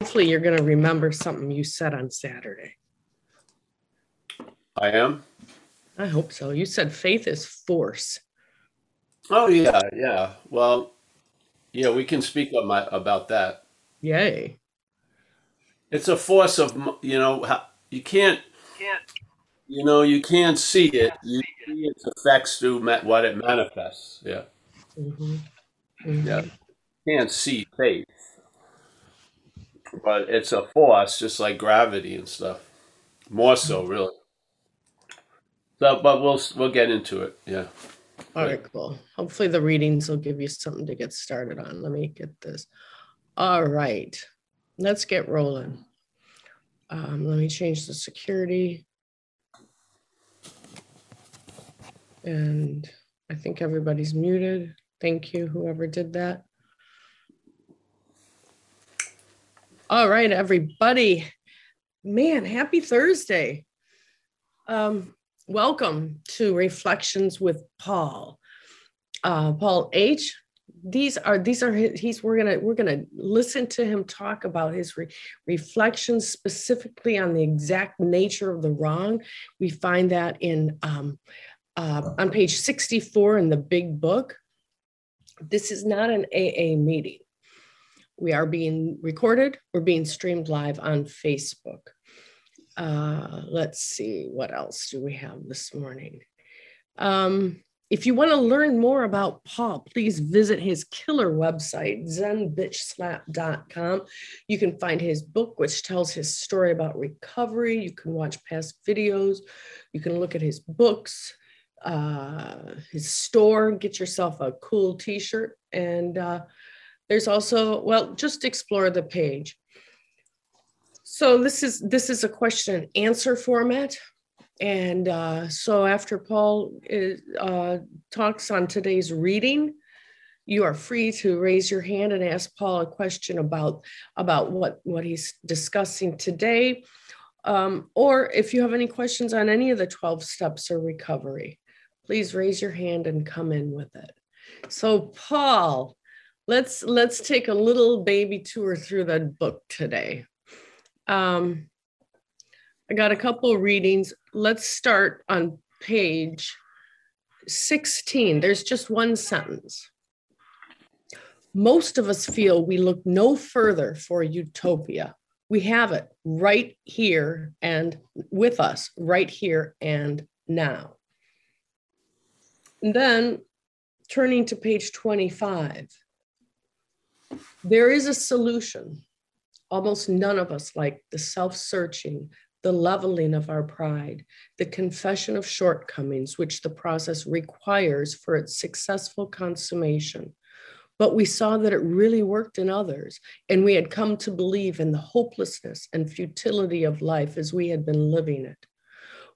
Hopefully, you're going to remember something you said on Saturday. I am. I hope so. You said faith is force. Oh yeah, yeah. Well, yeah, we can speak on my, about that. Yay. It's a force of m- you know how, you can't you know you can't see it. You see its effects through what it manifests. Yeah, Mhm. Mhm. yeah. Can't see faith, but it's a force, just like gravity and stuff. More so, really. So, but we'll we'll get into it. Yeah. All right, cool. Hopefully, the readings will give you something to get started on. Let me get this. All right, let's get rolling. Um, let me change the security. And I think everybody's muted. Thank you, whoever did that. All right, everybody. Man, happy Thursday. Um, welcome to Reflections with Paul. Uh, Paul H. These are these are his, he's we're gonna we're gonna listen to him talk about his re- reflections specifically on the exact nature of the wrong. We find that in um, uh, on page 64 in the big book. This is not an AA meeting. We are being recorded. We're being streamed live on Facebook. Uh, let's see, what else do we have this morning? Um, if you want to learn more about Paul, please visit his killer website, zenbitchslap.com. You can find his book, which tells his story about recovery. You can watch past videos. You can look at his books, uh, his store, get yourself a cool t shirt. And uh, there's also, well, just explore the page. So this is this is a question and answer format. And uh, so after Paul is, uh, talks on today's reading, you are free to raise your hand and ask Paul a question about, about what, what he's discussing today. Um, or if you have any questions on any of the 12 steps or recovery, please raise your hand and come in with it. So Paul, let's let's take a little baby tour through the book today. Um, I got a couple readings. Let's start on page 16. There's just one sentence. Most of us feel we look no further for utopia. We have it right here and with us, right here and now. And then turning to page 25, there is a solution. Almost none of us like the self searching, the leveling of our pride, the confession of shortcomings, which the process requires for its successful consummation. But we saw that it really worked in others, and we had come to believe in the hopelessness and futility of life as we had been living it.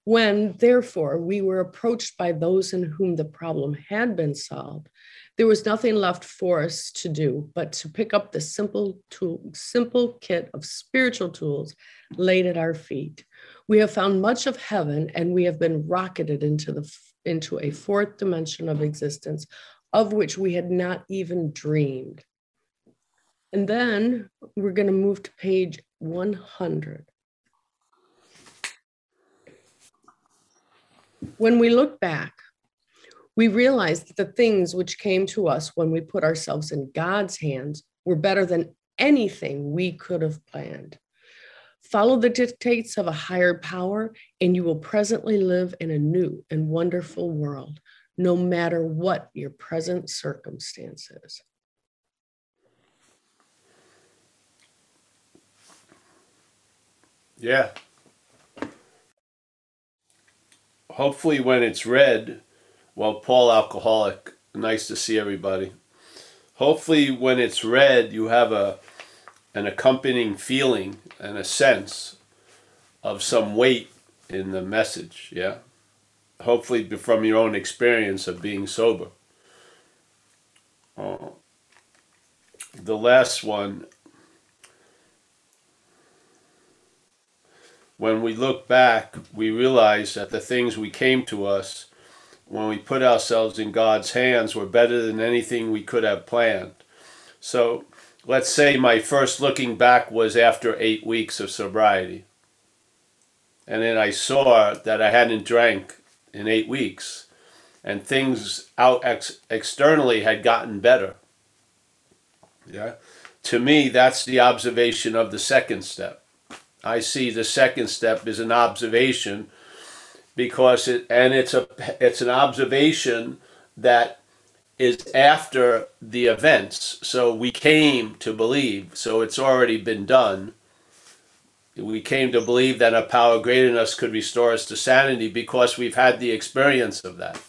When, therefore, we were approached by those in whom the problem had been solved, there was nothing left for us to do but to pick up the simple tool, simple kit of spiritual tools laid at our feet. We have found much of heaven, and we have been rocketed into the into a fourth dimension of existence, of which we had not even dreamed. And then we're going to move to page 100. When we look back, we realize that the things which came to us when we put ourselves in God's hands were better than anything we could have planned. Follow the dictates of a higher power, and you will presently live in a new and wonderful world, no matter what your present circumstances. Yeah. Hopefully, when it's read, well, Paul Alcoholic, nice to see everybody. Hopefully, when it's read, you have a an accompanying feeling and a sense of some weight in the message. Yeah. Hopefully, from your own experience of being sober. Uh, the last one when we look back, we realize that the things we came to us when we put ourselves in God's hands were better than anything we could have planned. So let's say my first looking back was after eight weeks of sobriety. And then I saw that I hadn't drank in eight weeks and things out ex- externally had gotten better. Yeah. To me, that's the observation of the second step. I see the second step is an observation because it and it's a it's an observation that is after the events. So we came to believe, so it's already been done. We came to believe that a power greater than us could restore us to sanity because we've had the experience of that.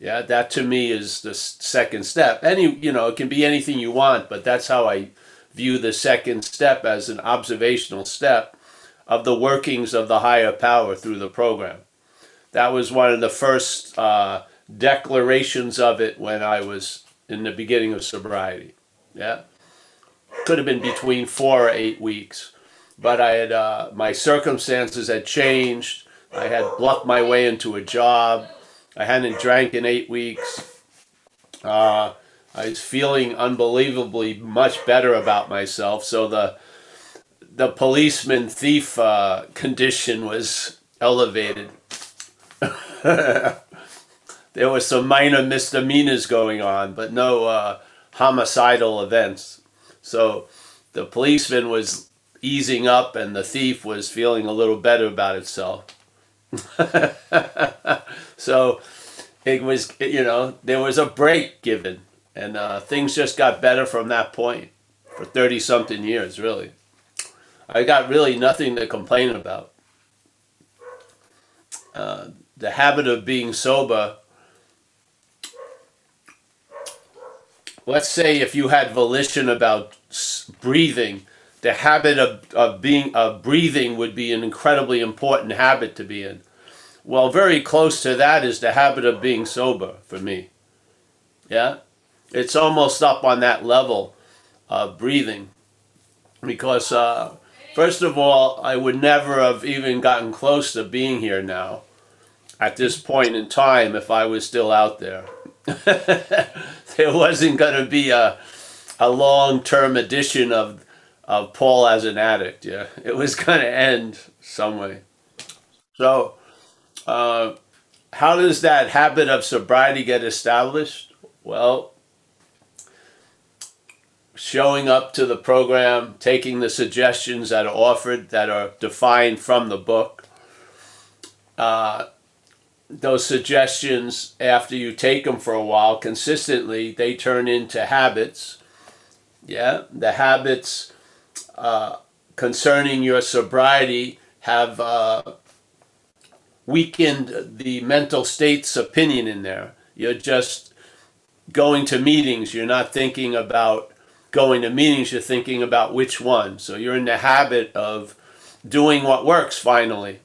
Yeah, that to me is the second step. Any, you know, it can be anything you want, but that's how I view the second step as an observational step of the workings of the higher power through the program. That was one of the first uh, declarations of it when I was in the beginning of sobriety. Yeah, could have been between four or eight weeks, but I had uh, my circumstances had changed. I had bluffed my way into a job. I hadn't drank in eight weeks. Uh, I was feeling unbelievably much better about myself. So the the policeman thief uh, condition was elevated. there were some minor misdemeanors going on, but no uh, homicidal events. So the policeman was easing up, and the thief was feeling a little better about itself. so it was, you know, there was a break given, and uh, things just got better from that point for 30 something years, really. I got really nothing to complain about. Uh, the habit of being sober let's say if you had volition about breathing, the habit of, of being of breathing would be an incredibly important habit to be in. Well, very close to that is the habit of being sober for me. Yeah? It's almost up on that level of breathing. Because, uh, first of all, I would never have even gotten close to being here now at this point in time if I was still out there. there wasn't going to be a, a long term edition of, of Paul as an addict. Yeah, it was going to end some way. So, uh, how does that habit of sobriety get established? Well, showing up to the program, taking the suggestions that are offered that are defined from the book, uh, those suggestions after you take them for a while consistently they turn into habits. Yeah the habits uh, concerning your sobriety have uh, weakened the mental state's opinion in there. You're just going to meetings. You're not thinking about going to meetings you're thinking about which one so you're in the habit of doing what works finally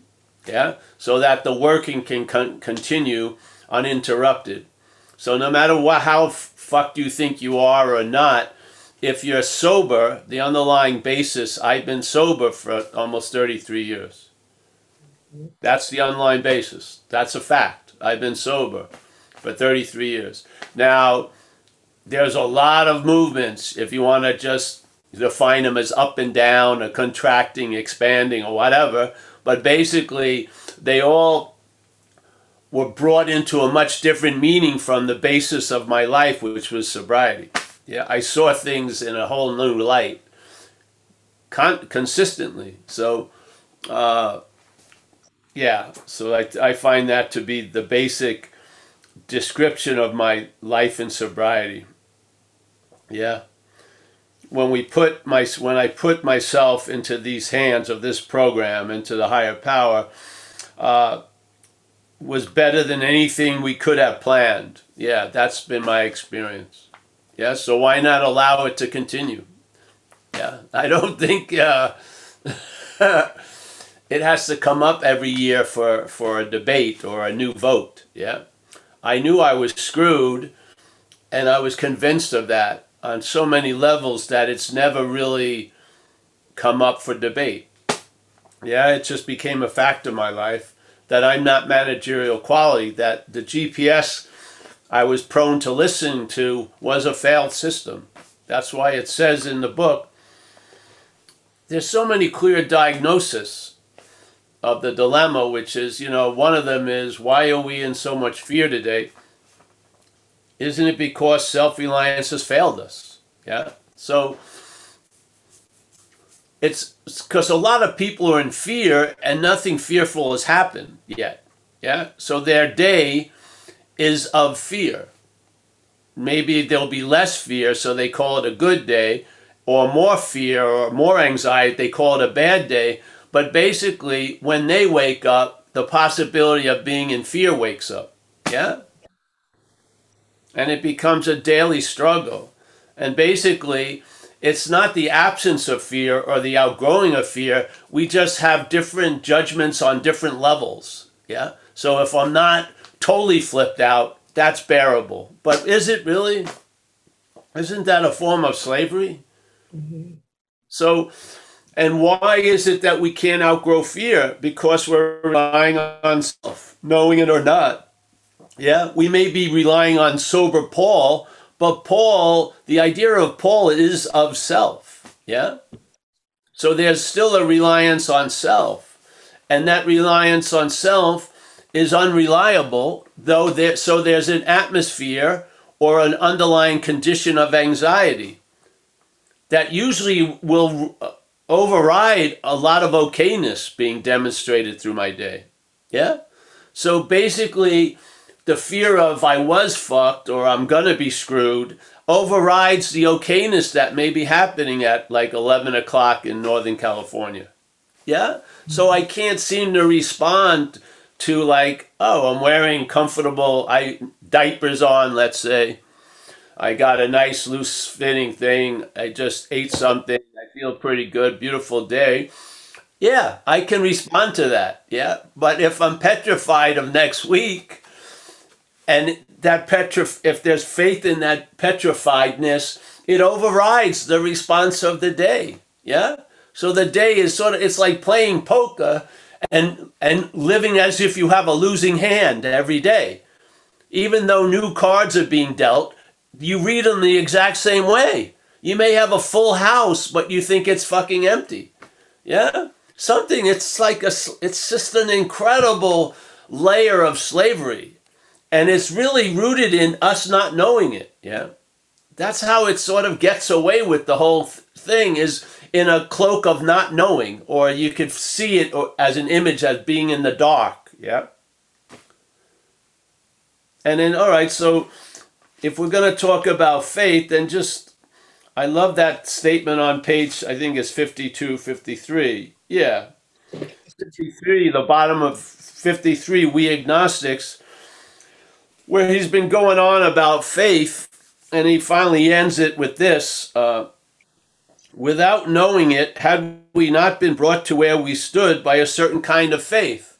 yeah, so that the working can con- continue uninterrupted. So no matter what, how f- fucked you think you are or not, if you're sober, the underlying basis, I've been sober for almost 33 years. That's the underlying basis. That's a fact. I've been sober for 33 years. Now, there's a lot of movements if you want to just define them as up and down or contracting, expanding, or whatever. But basically, they all were brought into a much different meaning from the basis of my life, which was sobriety. Yeah, I saw things in a whole new light, con- consistently. So, uh, yeah, so I, I find that to be the basic description of my life in sobriety. Yeah when we put my when I put myself into these hands of this program into the higher power uh, was better than anything we could have planned. Yeah, that's been my experience. Yeah, so why not allow it to continue? Yeah, I don't think uh, it has to come up every year for for a debate or a new vote. Yeah, I knew I was screwed, and I was convinced of that on so many levels that it's never really come up for debate. Yeah, it just became a fact of my life that I'm not managerial quality, that the GPS I was prone to listen to was a failed system. That's why it says in the book, there's so many clear diagnoses of the dilemma, which is, you know, one of them is why are we in so much fear today? Isn't it because self reliance has failed us? Yeah. So it's because a lot of people are in fear and nothing fearful has happened yet. Yeah. So their day is of fear. Maybe there'll be less fear, so they call it a good day, or more fear or more anxiety, they call it a bad day. But basically, when they wake up, the possibility of being in fear wakes up. Yeah? And it becomes a daily struggle. And basically, it's not the absence of fear or the outgrowing of fear. We just have different judgments on different levels. Yeah? So if I'm not totally flipped out, that's bearable. But is it really? Isn't that a form of slavery? Mm-hmm. So, and why is it that we can't outgrow fear? Because we're relying on self, knowing it or not. Yeah, we may be relying on sober Paul, but Paul, the idea of Paul is of self. Yeah? So there's still a reliance on self. And that reliance on self is unreliable, though there, so there's an atmosphere or an underlying condition of anxiety that usually will uh, override a lot of okayness being demonstrated through my day. Yeah? So basically, the fear of I was fucked or I'm gonna be screwed overrides the okayness that may be happening at like 11 o'clock in Northern California. Yeah? So I can't seem to respond to like, oh, I'm wearing comfortable I diapers on, let's say. I got a nice loose fitting thing. I just ate something. I feel pretty good. Beautiful day. Yeah, I can respond to that. Yeah. But if I'm petrified of next week and that petrif if there's faith in that petrifiedness, it overrides the response of the day. Yeah? So the day is sort of it's like playing poker and and living as if you have a losing hand every day. Even though new cards are being dealt, you read them the exact same way. You may have a full house, but you think it's fucking empty. Yeah? Something, it's like a, it's just an incredible layer of slavery. And it's really rooted in us not knowing it. Yeah? That's how it sort of gets away with the whole thing is in a cloak of not knowing, or you could see it as an image as being in the dark. Yeah. And then, all right, so if we're going to talk about faith, then just, I love that statement on page, I think it's 52, 53. Yeah. 53, the bottom of 53, we agnostics, where he's been going on about faith, and he finally ends it with this. Uh, Without knowing it, had we not been brought to where we stood by a certain kind of faith.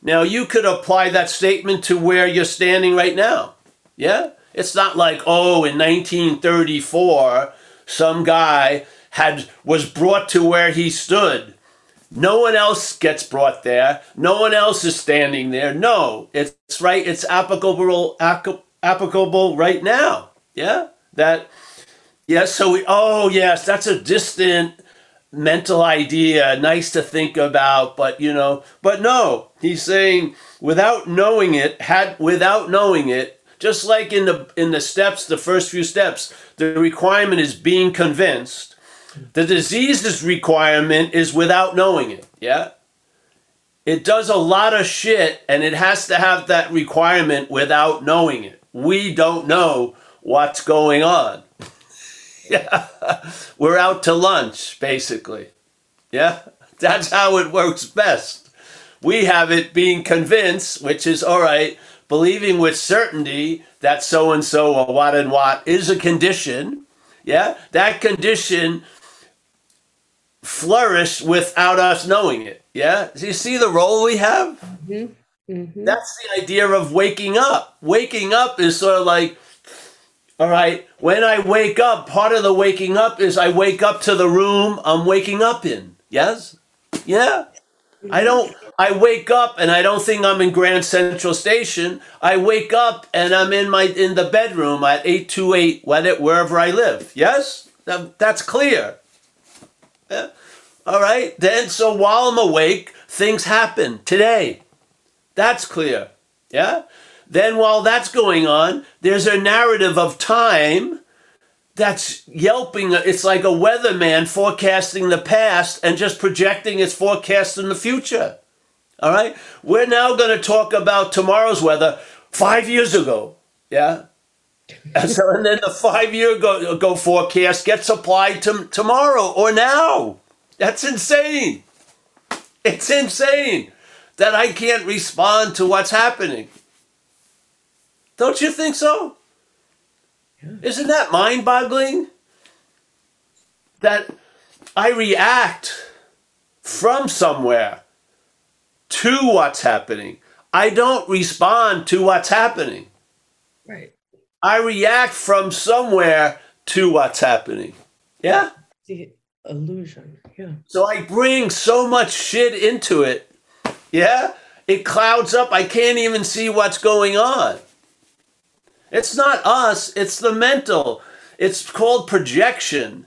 Now, you could apply that statement to where you're standing right now. Yeah? It's not like, oh, in 1934, some guy had was brought to where he stood. No one else gets brought there. No one else is standing there. No, it's right. It's applicable applicable right now. Yeah, that Yes, so we, oh, yes, that's a distant mental idea, nice to think about, but you know, but no, he's saying without knowing it, had without knowing it, just like in the in the steps, the first few steps, the requirement is being convinced. The disease's requirement is without knowing it. Yeah? It does a lot of shit and it has to have that requirement without knowing it. We don't know what's going on. Yeah. We're out to lunch, basically. Yeah. That's how it works best. We have it being convinced, which is all right, believing with certainty that so and so or what and what is a condition. Yeah. That condition flourished without us knowing it. Yeah. Do you see the role we have? Mm-hmm. Mm-hmm. That's the idea of waking up. Waking up is sort of like, all right. When I wake up, part of the waking up is I wake up to the room I'm waking up in. Yes? Yeah? I don't. I wake up and I don't think I'm in Grand Central Station. I wake up and I'm in my in the bedroom at eight two eight wherever I live. Yes, that, that's clear. Yeah. All right. Then so while I'm awake, things happen today. That's clear. Yeah. Then while that's going on, there's a narrative of time that's yelping. It's like a weatherman forecasting the past and just projecting its forecast in the future. All right? We're now going to talk about tomorrow's weather five years ago. Yeah? And, so, and then the five year go, go forecast gets applied to tomorrow or now. That's insane. It's insane that I can't respond to what's happening. Don't you think so? Yeah. Isn't that mind boggling? That I react from somewhere to what's happening. I don't respond to what's happening. I react from somewhere to what's happening. Yeah? The illusion. Yeah. So I bring so much shit into it. Yeah? It clouds up. I can't even see what's going on. It's not us, it's the mental. It's called projection.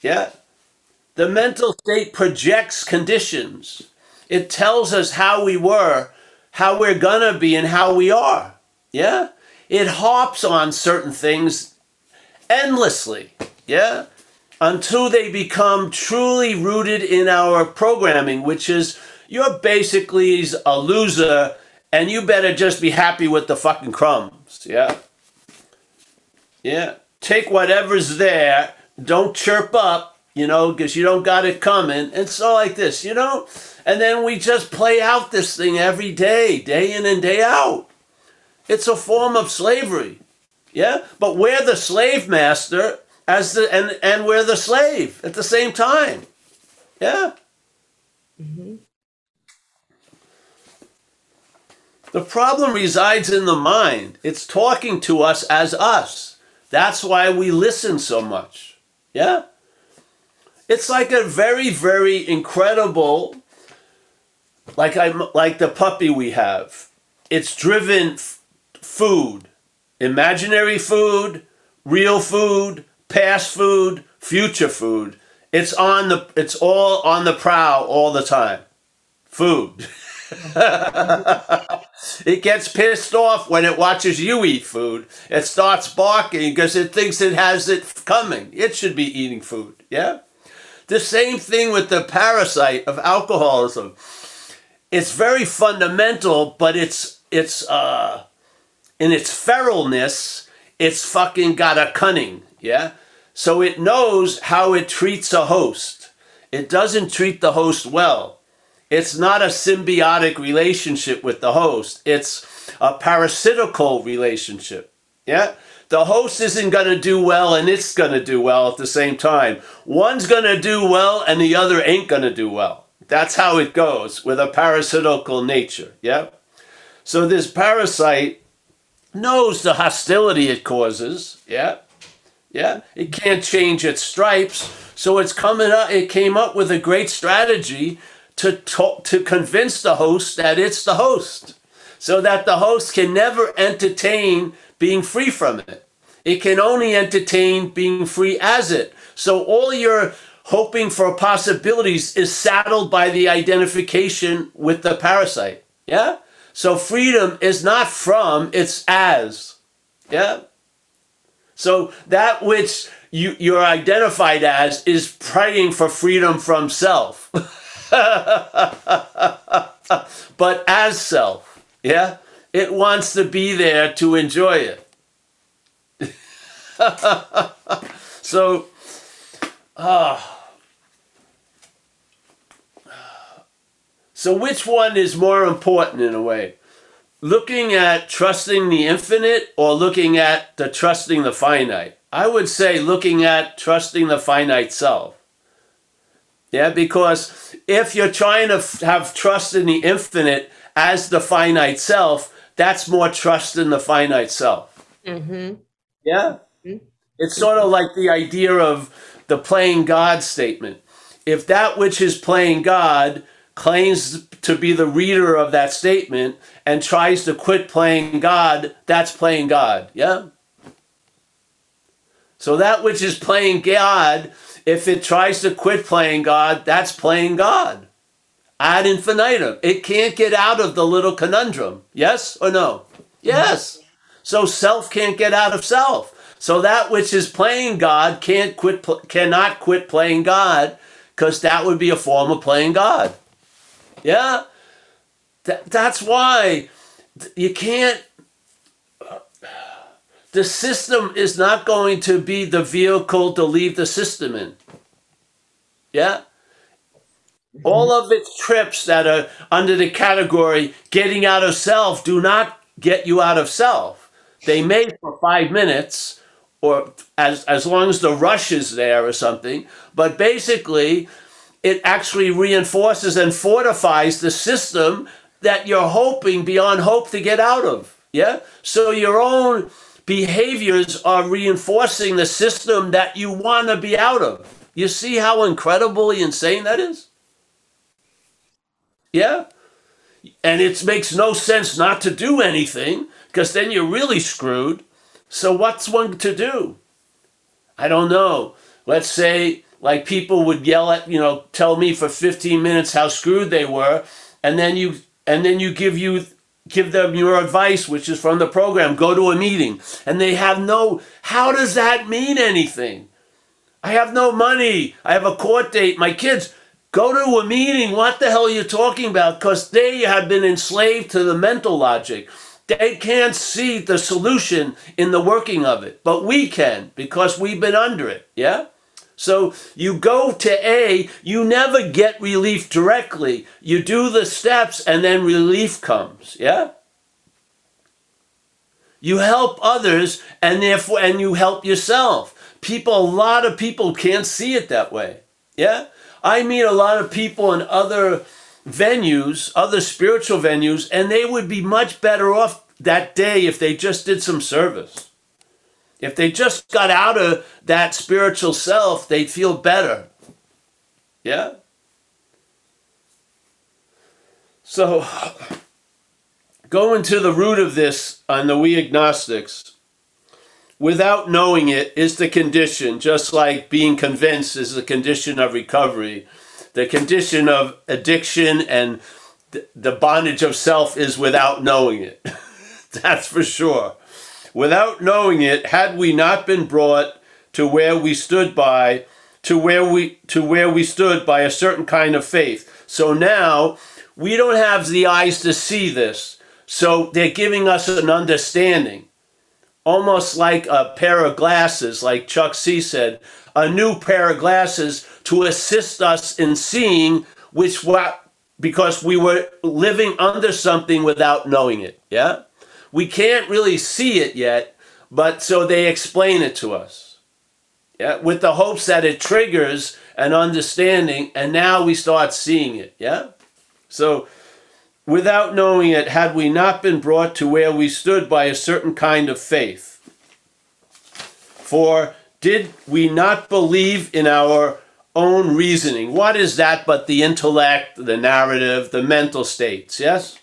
Yeah? The mental state projects conditions. It tells us how we were, how we're gonna be, and how we are. Yeah? It harps on certain things endlessly. Yeah? Until they become truly rooted in our programming, which is you're basically a loser and you better just be happy with the fucking crumbs. Yeah? Yeah. Take whatever's there. Don't chirp up, you know, because you don't got it coming. And so, like this, you know? And then we just play out this thing every day, day in and day out. It's a form of slavery. Yeah? But we're the slave master as the and, and we're the slave at the same time. Yeah? Mm-hmm. The problem resides in the mind. It's talking to us as us. That's why we listen so much. Yeah? It's like a very, very incredible like I like the puppy we have. It's driven food, imaginary food, real food, past food, future food. It's on the it's all on the prowl all the time. Food. it gets pissed off when it watches you eat food. It starts barking because it thinks it has it coming. It should be eating food. Yeah? The same thing with the parasite of alcoholism it's very fundamental, but it's it's uh in its feralness, it's fucking got a cunning, yeah? So it knows how it treats a host. It doesn't treat the host well. It's not a symbiotic relationship with the host. It's a parasitical relationship. Yeah? The host isn't going to do well and it's going to do well at the same time. One's going to do well and the other ain't going to do well. That's how it goes with a parasitical nature. Yeah? So this parasite knows the hostility it causes. Yeah? Yeah? It can't change its stripes. So it's coming up it came up with a great strategy to talk, to convince the host that it's the host. So that the host can never entertain being free from it. It can only entertain being free as it. So all your hoping for possibilities is saddled by the identification with the parasite. Yeah? So freedom is not from, it's as. Yeah? So that which you, you're identified as is praying for freedom from self. but as self. Yeah? It wants to be there to enjoy it. so, ah. So, which one is more important in a way? Looking at trusting the infinite or looking at the trusting the finite? I would say looking at trusting the finite self. Yeah, because if you're trying to have trust in the infinite as the finite self, that's more trust in the finite self. Mm-hmm. Yeah? Mm-hmm. It's sort of like the idea of the playing God statement. If that which is playing God claims to be the reader of that statement and tries to quit playing God, that's playing God. Yeah? So that which is playing God, if it tries to quit playing God, that's playing God. Ad infinitum. It can't get out of the little conundrum. Yes or no? Yes. So self can't get out of self. So that which is playing God can't quit cannot quit playing God because that would be a form of playing God. Yeah? That, that's why you can't uh, the system is not going to be the vehicle to leave the system in. Yeah? Mm-hmm. All of its trips that are under the category getting out of self do not get you out of self. They may for five minutes or as, as long as the rush is there or something, but basically it actually reinforces and fortifies the system that you're hoping beyond hope to get out of. Yeah? So your own behaviors are reinforcing the system that you want to be out of. You see how incredibly insane that is? Yeah? And it makes no sense not to do anything because then you're really screwed. So, what's one to do? I don't know. Let's say, like, people would yell at, you know, tell me for 15 minutes how screwed they were, and then you and then you give you give them your advice, which is from the program, go to a meeting. And they have no, how does that mean anything? I have no money. I have a court date. My kids, go to a meeting. What the hell are you talking about? Because they have been enslaved to the mental logic. They can't see the solution in the working of it, but we can because we've been under it. Yeah? So you go to A, you never get relief directly. You do the steps and then relief comes. Yeah? You help others and therefore and you help yourself. People a lot of people can't see it that way. Yeah? I meet a lot of people in other venues, other spiritual venues, and they would be much better off that day if they just did some service. If they just got out of that spiritual self, they'd feel better. Yeah? So, going to the root of this on the we agnostics, without knowing it is the condition, just like being convinced is the condition of recovery. The condition of addiction and the bondage of self is without knowing it. That's for sure without knowing it, had we not been brought to where we stood by, to where we to where we stood by a certain kind of faith. So now we don't have the eyes to see this. So they're giving us an understanding. Almost like a pair of glasses, like Chuck C said, a new pair of glasses to assist us in seeing which what because we were living under something without knowing it. Yeah? We can't really see it yet, but so they explain it to us. Yeah, with the hopes that it triggers an understanding, and now we start seeing it. Yeah? So, without knowing it, had we not been brought to where we stood by a certain kind of faith? For did we not believe in our own reasoning? What is that but the intellect, the narrative, the mental states? Yes?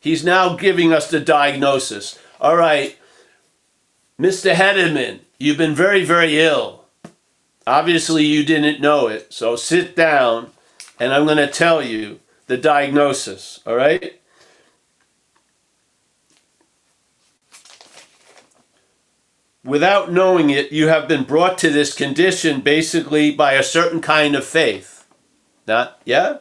He's now giving us the diagnosis. All right, Mr. Hedderman, you've been very, very ill. Obviously, you didn't know it. So sit down and I'm going to tell you the diagnosis. All right? Without knowing it, you have been brought to this condition basically by a certain kind of faith. Not, yeah?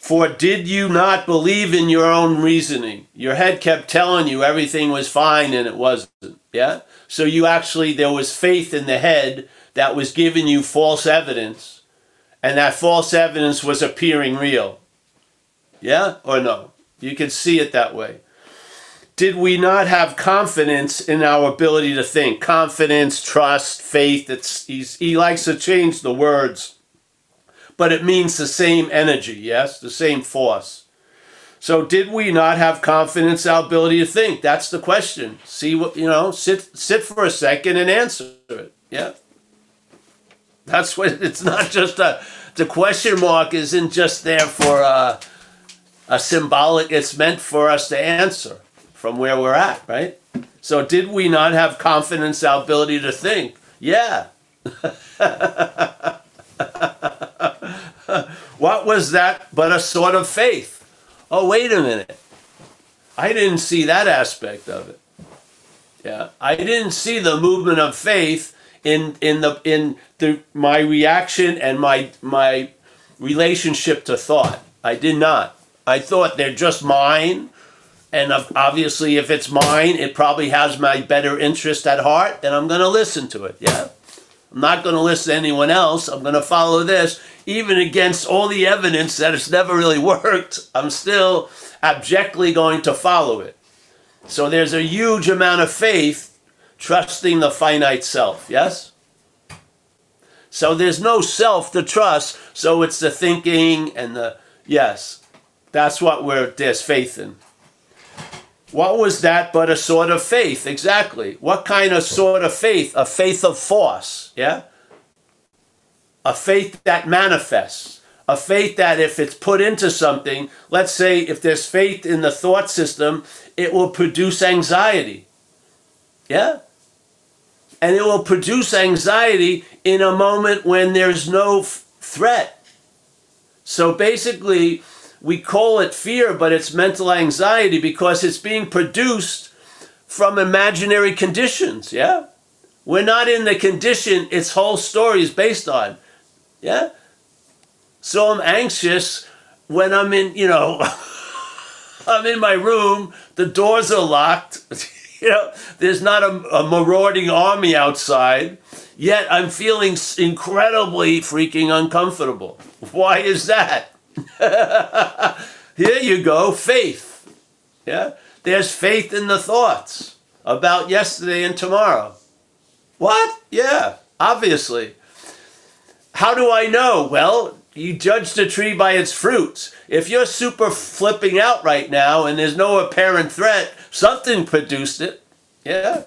For did you not believe in your own reasoning? Your head kept telling you everything was fine and it wasn't. Yeah? So you actually, there was faith in the head that was giving you false evidence, and that false evidence was appearing real. Yeah or no? You can see it that way. Did we not have confidence in our ability to think? Confidence, trust, faith. It's, he likes to change the words but it means the same energy, yes? The same force. So did we not have confidence our ability to think? That's the question. See what you know, sit sit for a second and answer it. Yeah. That's what it's not just a the question mark isn't just there for a, a symbolic. It's meant for us to answer from where we're at, right? So did we not have confidence, our ability to think? Yeah. what was that but a sort of faith? Oh, wait a minute. I didn't see that aspect of it. Yeah, I didn't see the movement of faith in in the in the my reaction and my my relationship to thought. I did not. I thought they're just mine, and obviously, if it's mine, it probably has my better interest at heart, and I'm going to listen to it. Yeah, I'm not going to listen to anyone else. I'm going to follow this, even against all the evidence that it's never really worked. I'm still abjectly going to follow it. So there's a huge amount of faith trusting the finite self, yes? So there's no self to trust, so it's the thinking and the, yes, that's what we're, there's faith in. What was that but a sort of faith? Exactly. What kind of sort of faith? A faith of force, yeah? A faith that manifests a faith that if it's put into something, let's say if there's faith in the thought system, it will produce anxiety. Yeah? And it will produce anxiety in a moment when there's no f- threat. So basically, we call it fear, but it's mental anxiety because it's being produced from imaginary conditions. Yeah? We're not in the condition its whole story is based on. Yeah? So I'm anxious when I'm in, you know, I'm in my room, the doors are locked, you know, there's not a, a marauding army outside, yet I'm feeling incredibly freaking uncomfortable. Why is that? Here you go, faith. Yeah? There's faith in the thoughts about yesterday and tomorrow. What? Yeah, obviously. How do I know? Well, you judge the tree by its fruits. If you're super flipping out right now and there's no apparent threat, something produced it. Yeah.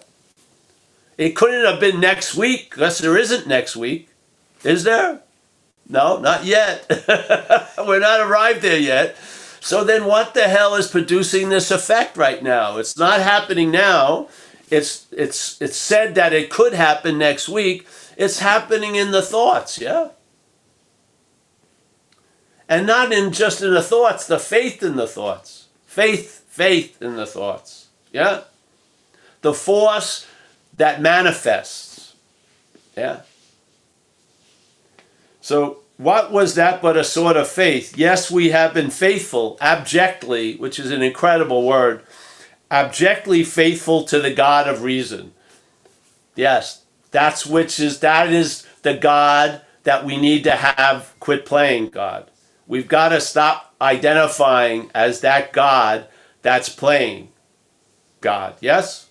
It couldn't have been next week unless there isn't next week. Is there? No, not yet. We're not arrived there yet. So then what the hell is producing this effect right now? It's not happening now. It's it's it's said that it could happen next week. It's happening in the thoughts, yeah? and not in just in the thoughts, the faith in the thoughts. Faith, faith in the thoughts. Yeah? The force that manifests. Yeah? So, what was that but a sort of faith? Yes, we have been faithful, abjectly, which is an incredible word, abjectly faithful to the God of reason. Yes, that's which is that is the God that we need to have quit playing God. We've got to stop identifying as that God that's playing God. Yes?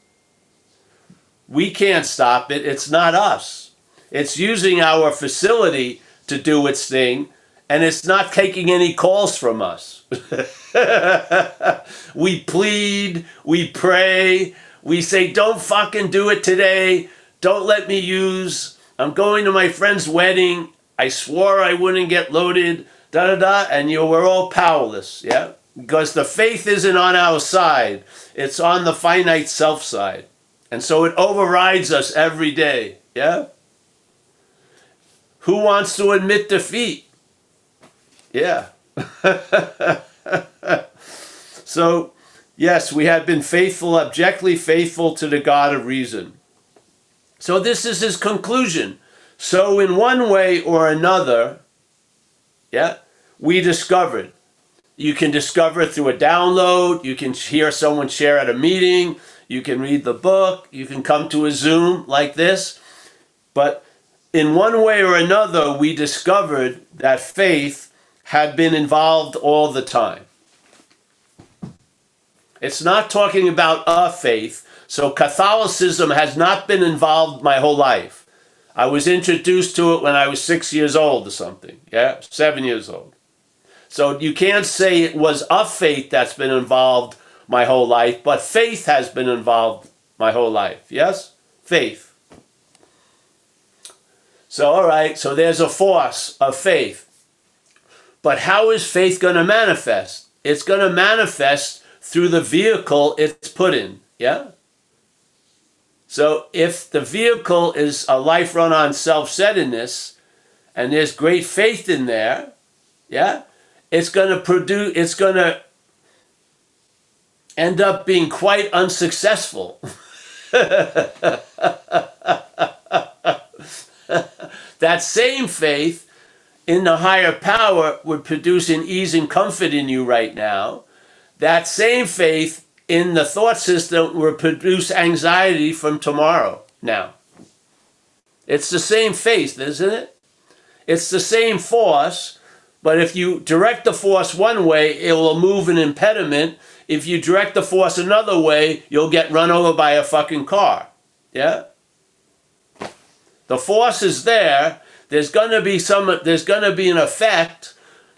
We can't stop it. It's not us. It's using our facility to do its thing, and it's not taking any calls from us. we plead, we pray, we say, don't fucking do it today. Don't let me use. I'm going to my friend's wedding. I swore I wouldn't get loaded da da da, and you were all powerless, yeah? Because the faith isn't on our side, it's on the finite self side. And so it overrides us every day, yeah? Who wants to admit defeat? Yeah. so, yes, we have been faithful, abjectly faithful to the God of reason. So, this is his conclusion. So, in one way or another, yeah, we discovered. You can discover it through a download. You can hear someone share at a meeting. You can read the book. You can come to a Zoom like this. But in one way or another, we discovered that faith had been involved all the time. It's not talking about a faith. So Catholicism has not been involved my whole life. I was introduced to it when I was six years old or something. Yeah, seven years old. So you can't say it was a faith that's been involved my whole life, but faith has been involved my whole life. Yes? Faith. So, all right, so there's a force of faith. But how is faith going to manifest? It's going to manifest through the vehicle it's put in. Yeah? So, if the vehicle is a life run on self centeredness and there's great faith in there, yeah, it's going to produce, it's going to end up being quite unsuccessful. that same faith in the higher power would produce an ease and comfort in you right now. That same faith in the thought system would produce anxiety from tomorrow now. It's the same faith, isn't it? It's the same force, but if you direct the force one way, it will move an impediment. If you direct the force another way, you'll get run over by a fucking car. Yeah? The force is there. There's going to be some there's going to be an effect,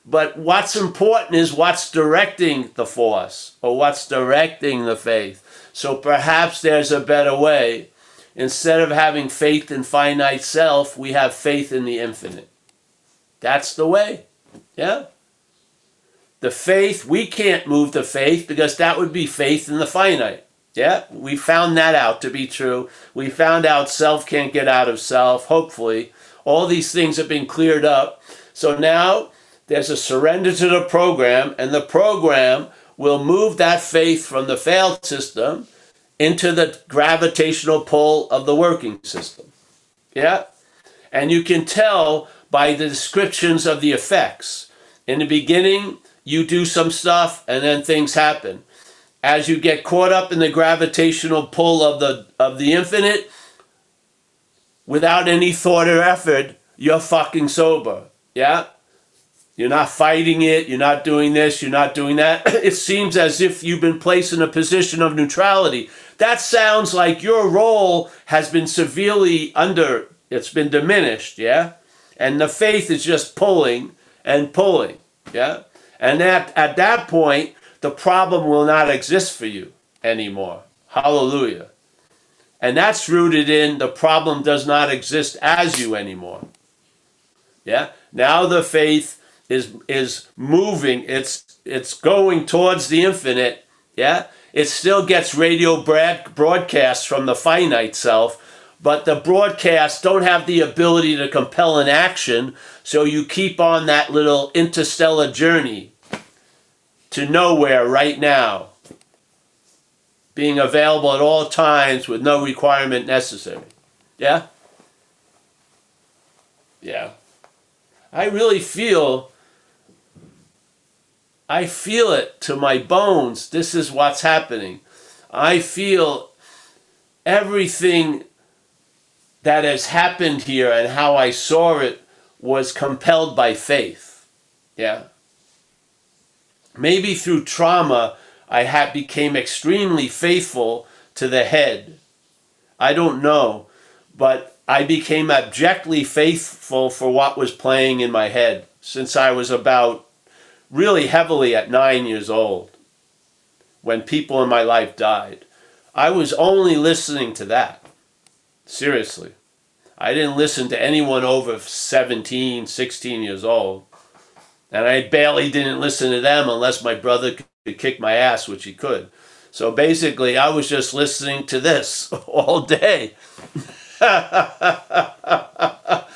but what's important is what's directing the force or what's directing the faith. So perhaps there's a better way. Instead of having faith in finite self, we have faith in the infinite. That's the way. Yeah? The faith, we can't move the faith because that would be faith in the finite. Yeah, we found that out to be true. We found out self can't get out of self, hopefully. All these things have been cleared up. So now there's a surrender to the program, and the program will move that faith from the failed system into the gravitational pull of the working system. Yeah? And you can tell by the descriptions of the effects. In the beginning, you do some stuff and then things happen. As you get caught up in the gravitational pull of the of the infinite, without any thought or effort, you're fucking sober. Yeah? You're not fighting it, you're not doing this, you're not doing that. It seems as if you've been placed in a position of neutrality. That sounds like your role has been severely under, it's been diminished, yeah? And the faith is just pulling and pulling, yeah? And at, at that point, the problem will not exist for you anymore. Hallelujah. And that's rooted in the problem does not exist as you anymore. Yeah? Now the faith is is moving, it's it's going towards the infinite. Yeah? It still gets radio broadcasts from the finite self, but the broadcasts don't have the ability to compel an action, so you keep on that little interstellar journey to nowhere right now, being available at all times with no requirement necessary. Yeah? Yeah. I really feel, I feel it to my bones. This is what's happening. I feel everything that has happened here and how I saw it was compelled by faith. Yeah. Maybe through trauma, I had became extremely faithful to the head. I don't know, but I became abjectly faithful for what was playing in my head since I was about really heavily at nine years old when people in my life died. I was only listening to that. Seriously. I didn't listen to anyone over 17, 16 years old. And I barely didn't listen to them unless my brother could kick my ass, which he could. So basically, I was just listening to this all day. I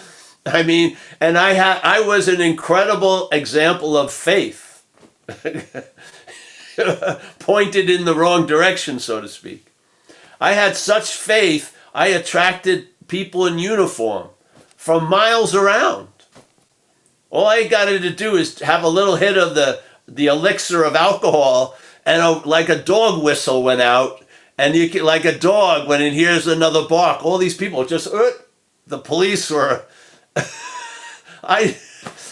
mean, and I had I was an incredible example of faith. Pointed in the wrong direction, so to speak. I had such faith, I attracted people in uniform from miles around. All I got to do is have a little hit of the, the elixir of alcohol, and a, like a dog whistle went out, and you can, like a dog when it hears another bark. All these people just, uh, the police were. I,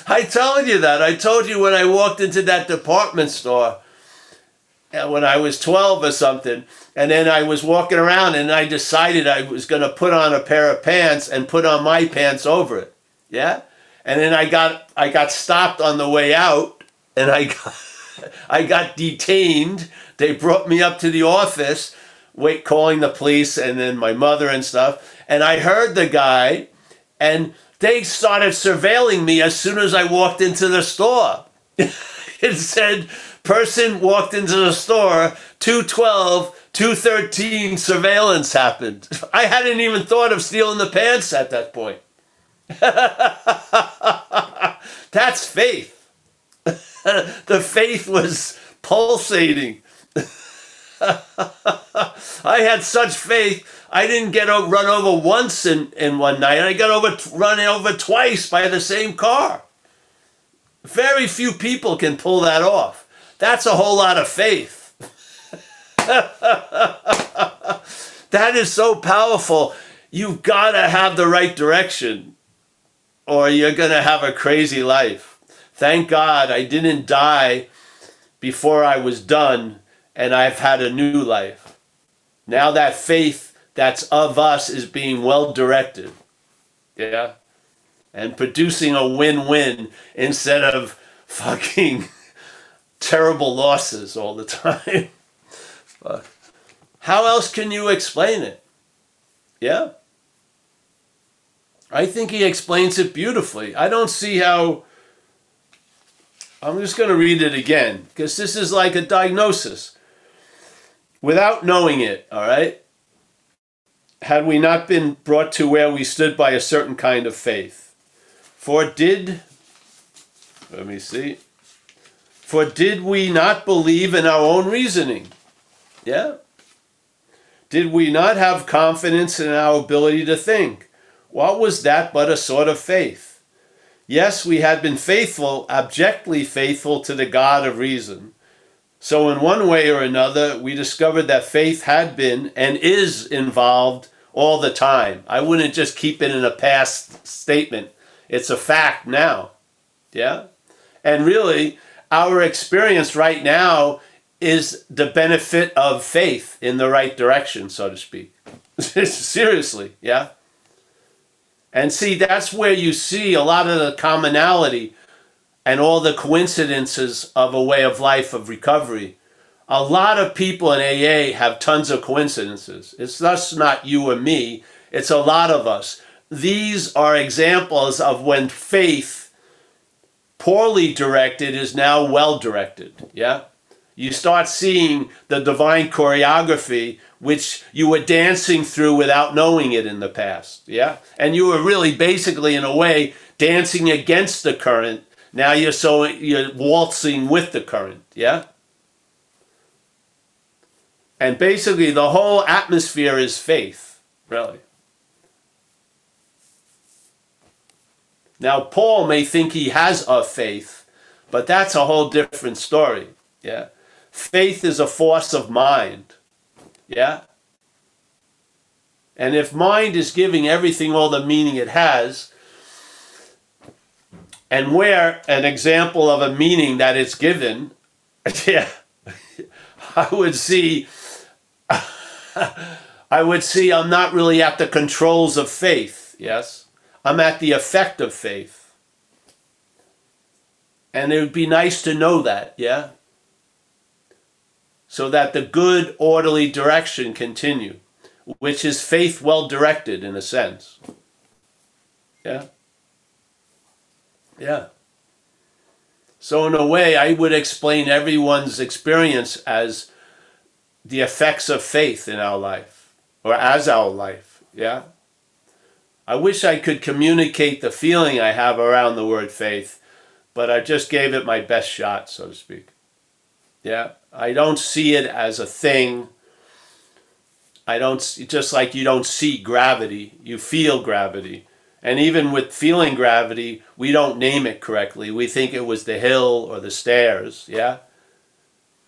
I told you that. I told you when I walked into that department store, uh, when I was twelve or something, and then I was walking around, and I decided I was going to put on a pair of pants and put on my pants over it. Yeah and then I got I got stopped on the way out, and I got, I got detained. They brought me up to the office, wait, calling the police, and then my mother and stuff. And I heard the guy, and they started surveilling me as soon as I walked into the store. it said, person walked into the store, 212, 213 surveillance happened. I hadn't even thought of stealing the pants at that point. That's faith. the faith was pulsating. I had such faith. I didn't get run over once in, in one night. I got over run over twice by the same car. Very few people can pull that off. That's a whole lot of faith. that is so powerful. You've got to have the right direction, or you're going to have a crazy life. Thank God I didn't die before I was done, and I've had a new life. Now that faith that's of us is being well directed. Yeah? And producing a win win instead of fucking terrible losses all the time. How else can you explain it? Yeah? I think he explains it beautifully. I don't see how. I'm just going to read it again because this is like a diagnosis. Without knowing it, all right? Had we not been brought to where we stood by a certain kind of faith. For did, let me see, for did we not believe in our own reasoning? Yeah. Did we not have confidence in our ability to think? What was that but a sort of faith? Yes, we had been faithful, abjectly faithful to the God of reason. So, in one way or another, we discovered that faith had been and is involved all the time. I wouldn't just keep it in a past statement, it's a fact now. Yeah? And really, our experience right now is the benefit of faith in the right direction, so to speak. Seriously, yeah? And see, that's where you see a lot of the commonality and all the coincidences of a way of life of recovery. A lot of people in AA have tons of coincidences. It's thus not you or me, it's a lot of us. These are examples of when faith, poorly directed, is now well directed. Yeah? You start seeing the divine choreography which you were dancing through without knowing it in the past. Yeah? And you were really basically, in a way, dancing against the current. Now you're so you're waltzing with the current. Yeah? And basically the whole atmosphere is faith, really. Now Paul may think he has a faith, but that's a whole different story. Yeah. Faith is a force of mind. Yeah? And if mind is giving everything all the meaning it has, and where an example of a meaning that it's given, yeah, I would see, I would see I'm not really at the controls of faith, yes? I'm at the effect of faith. And it would be nice to know that, yeah? So that the good, orderly direction continue, which is faith well directed in a sense. Yeah? Yeah. So, in a way, I would explain everyone's experience as the effects of faith in our life, or as our life. Yeah? I wish I could communicate the feeling I have around the word faith, but I just gave it my best shot, so to speak. Yeah? I don't see it as a thing. I don't, just like you don't see gravity, you feel gravity. And even with feeling gravity, we don't name it correctly. We think it was the hill or the stairs, yeah?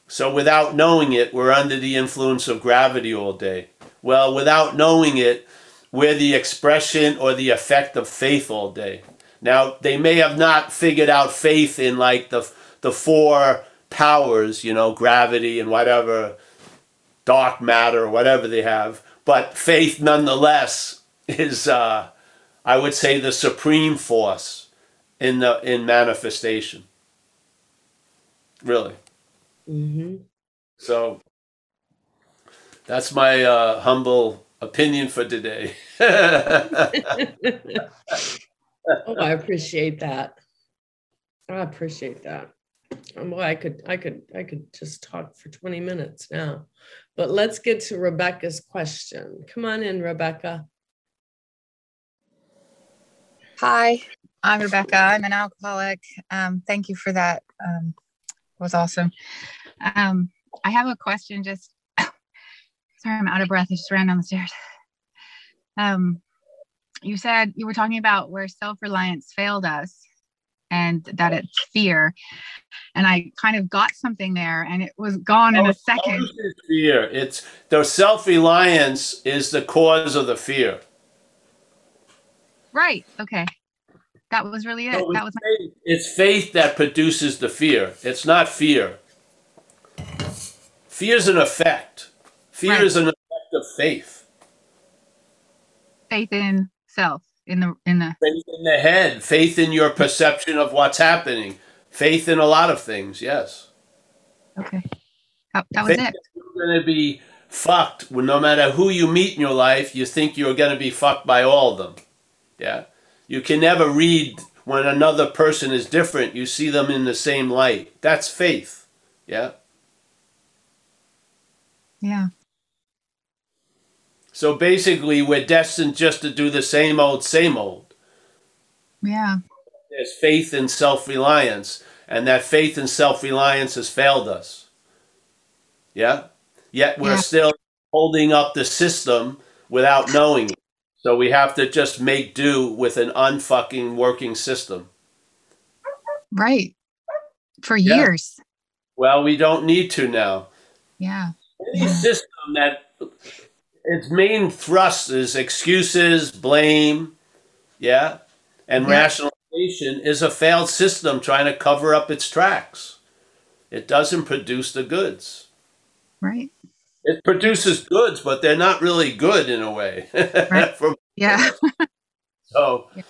So without knowing it, we're under the influence of gravity all day. Well, without knowing it, we're the expression or the effect of faith all day. Now, they may have not figured out faith in like the, the four powers, you know, gravity and whatever, dark matter, whatever they have. But faith, nonetheless, is, uh, I would say, the supreme force in the in manifestation. Really. Mm-hmm. So that's my uh, humble opinion for today. oh, I appreciate that. I appreciate that. Um, well, I could, I could, I could just talk for 20 minutes now. But let's get to Rebecca's question. Come on in, Rebecca. Hi, I'm Rebecca. I'm an alcoholic. Um, thank you for that. Um, it was awesome. Um, I have a question. Just sorry, I'm out of breath. I just ran down the stairs. Um, you said you were talking about where self-reliance failed us and that it's fear. And i kind of got something there and it was gone in oh, a second. fear. It's the self-reliance is the cause of the fear. Right okay. That was really it. So that was faith, it's faith that produces the fear. It's not fear. Fear is an effect. Fear right. is an effect of faith. Faith in self in the in the faith in the head, faith in your perception of what's happening, faith in a lot of things. Yes. Okay. that was faith it. You're going to be fucked. No matter who you meet in your life, you think you're going to be fucked by all of them. Yeah. You can never read when another person is different. You see them in the same light. That's faith. Yeah. Yeah. So basically, we're destined just to do the same old, same old. Yeah. There's faith in self reliance, and that faith in self reliance has failed us. Yeah? Yet we're yeah. still holding up the system without knowing it. So we have to just make do with an unfucking working system. Right. For yeah. years. Well, we don't need to now. Yeah. Any yeah. system that its main thrust is excuses, blame, yeah, and yeah. rationalization is a failed system trying to cover up its tracks. It doesn't produce the goods. Right. It produces goods, but they're not really good in a way. Right. From, yeah. so, yeah.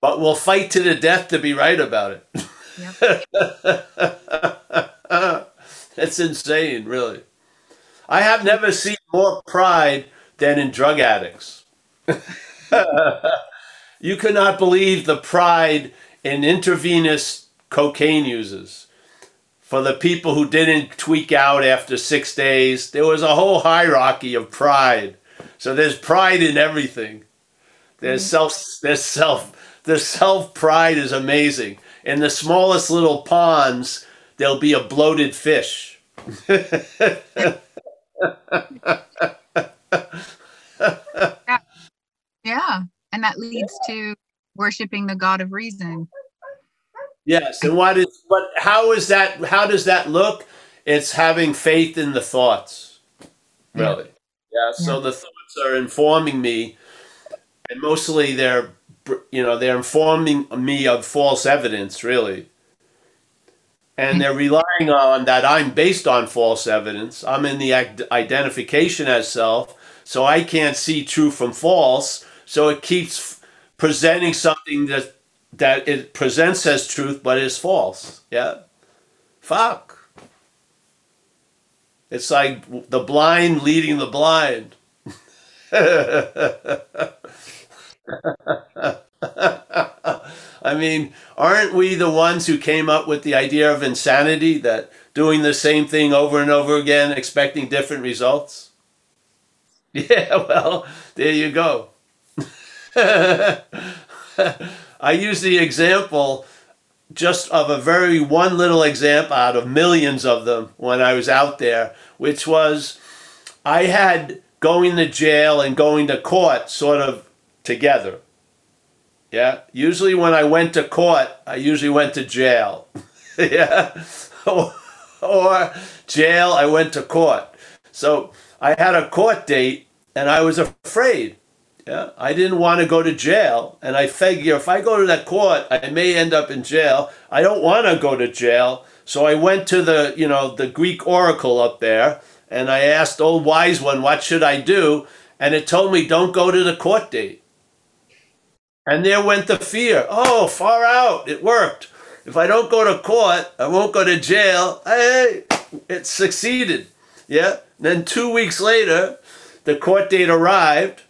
but we'll fight to the death to be right about it. Yep. it's insane, really. I have never seen more pride than in drug addicts. you could not believe the pride in intravenous cocaine users. For the people who didn't tweak out after six days, there was a whole hierarchy of pride. So there's pride in everything. There's mm-hmm. self. There's self. The self pride is amazing. In the smallest little ponds, there'll be a bloated fish. yeah. yeah. And that leads to worshiping the God of reason. Yes. And what is but how is that how does that look? It's having faith in the thoughts. Really. Yeah. yeah. So the thoughts are informing me and mostly they're you know, they're informing me of false evidence, really. And they're relying on that I'm based on false evidence. I'm in the identification as self so I can't see true from false. So it keeps presenting something that that it presents as truth but is false. Yeah. Fuck. It's like the blind leading the blind. I mean, aren't we the ones who came up with the idea of insanity that doing the same thing over and over again, expecting different results? Yeah, well, there you go. I use the example just of a very one little example out of millions of them when I was out there, which was I had going to jail and going to court sort of together. Yeah. Usually when I went to court, I usually went to jail. yeah. or, jail, I went to court. So I had a court date and I was afraid. Yeah, I didn't want to go to jail, and I figure if I go to that court, I may end up in jail. I don't want to go to jail, so I went to the you know the Greek oracle up there, and I asked old wise one, what should I do? And it told me don't go to the court date. And there went the fear. Oh, far out! It worked. If I don't go to court, I won't go to jail. Hey, it succeeded. Yeah. then two weeks later, the court date arrived,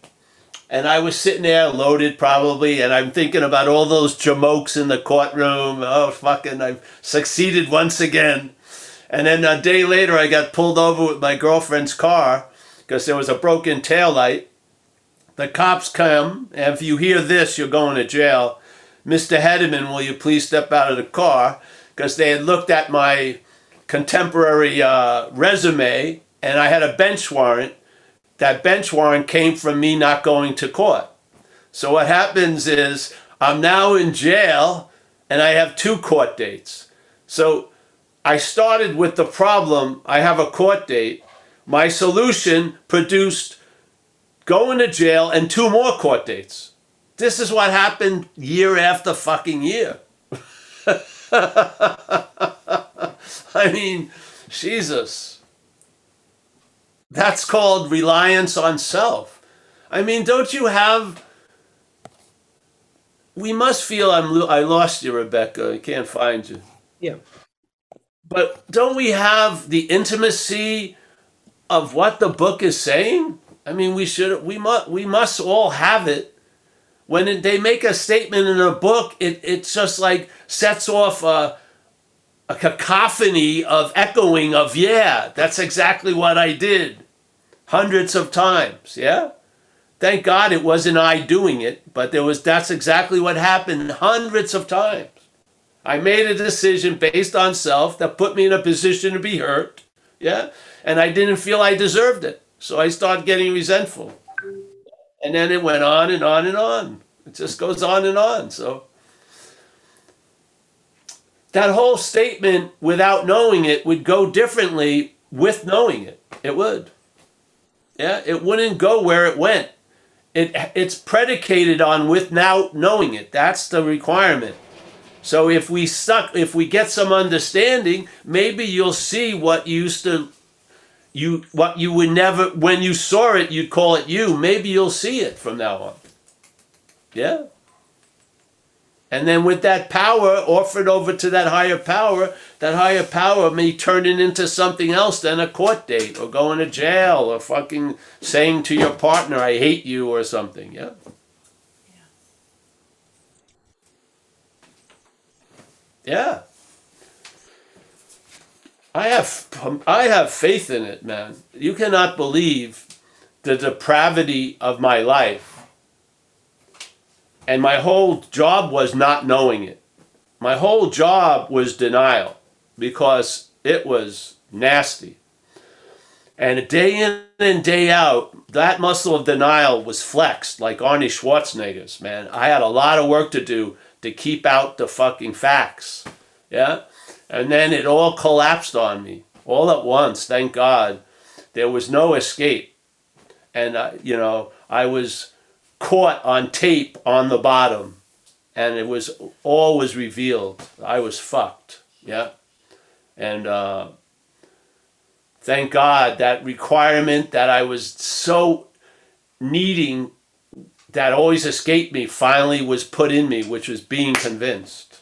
and I was sitting there loaded probably, and I'm thinking about all those jamokes in the courtroom. Oh, fucking, I've succeeded once again. And then a day later, I got pulled over with my girlfriend's car because there was a broken tail light. The cops come, and if you hear this, you're going to jail. Mr. Hedderman, will you please step out of the car? Because they had looked at my contemporary uh, resume, and I had a bench warrant that bench warrant came from me not going to court. So what happens is I'm now in jail and I have two court dates. So I started with the problem I have a court date. My solution produced going to jail and two more court dates. This is what happened year after fucking year. I mean, Jesus. That's called reliance on self. I mean, don't you have. We must feel I'm. I lost you, Rebecca. I can't find you. Yeah. But don't we have the intimacy of what the book is saying? I mean, we should. We must. We must all have it. When they make a statement in a book, it it's just like sets off a a cacophony of echoing of yeah, that's exactly what I did hundreds of times, yeah? Thank God it wasn't I doing it, but there was that's exactly what happened hundreds of times. I made a decision based on self that put me in a position to be hurt, yeah? And I didn't feel I deserved it. So I started getting resentful. And then it went on and on and on. It just goes on and on. So that whole statement without knowing it would go differently with knowing it. It would. Yeah, it wouldn't go where it went. It it's predicated on without knowing it. That's the requirement. So if we suck, if we get some understanding, maybe you'll see what used to you what you would never when you saw it you'd call it you. Maybe you'll see it from now on. Yeah. And then with that power offered over to that higher power, that higher power may turn it into something else than a court date or going to jail or fucking saying to your partner, I hate you or something. Yeah. Yeah. I have um, I have faith in it, man. You cannot believe the depravity of my life. And my whole job was not knowing it. My whole job was denial because it was nasty. And day in and day out, that muscle of denial was flexed like Arnie Schwarzenegger's, man. I had a lot of work to do to keep out the fucking facts. Yeah? And then it all collapsed on me all at once, thank God. There was no escape. And, uh, you know, I was caught on tape on the bottom. And it was all was revealed. I was fucked. Yeah? And uh, thank God that requirement that I was so needing that always escaped me finally was put in me, which was being convinced.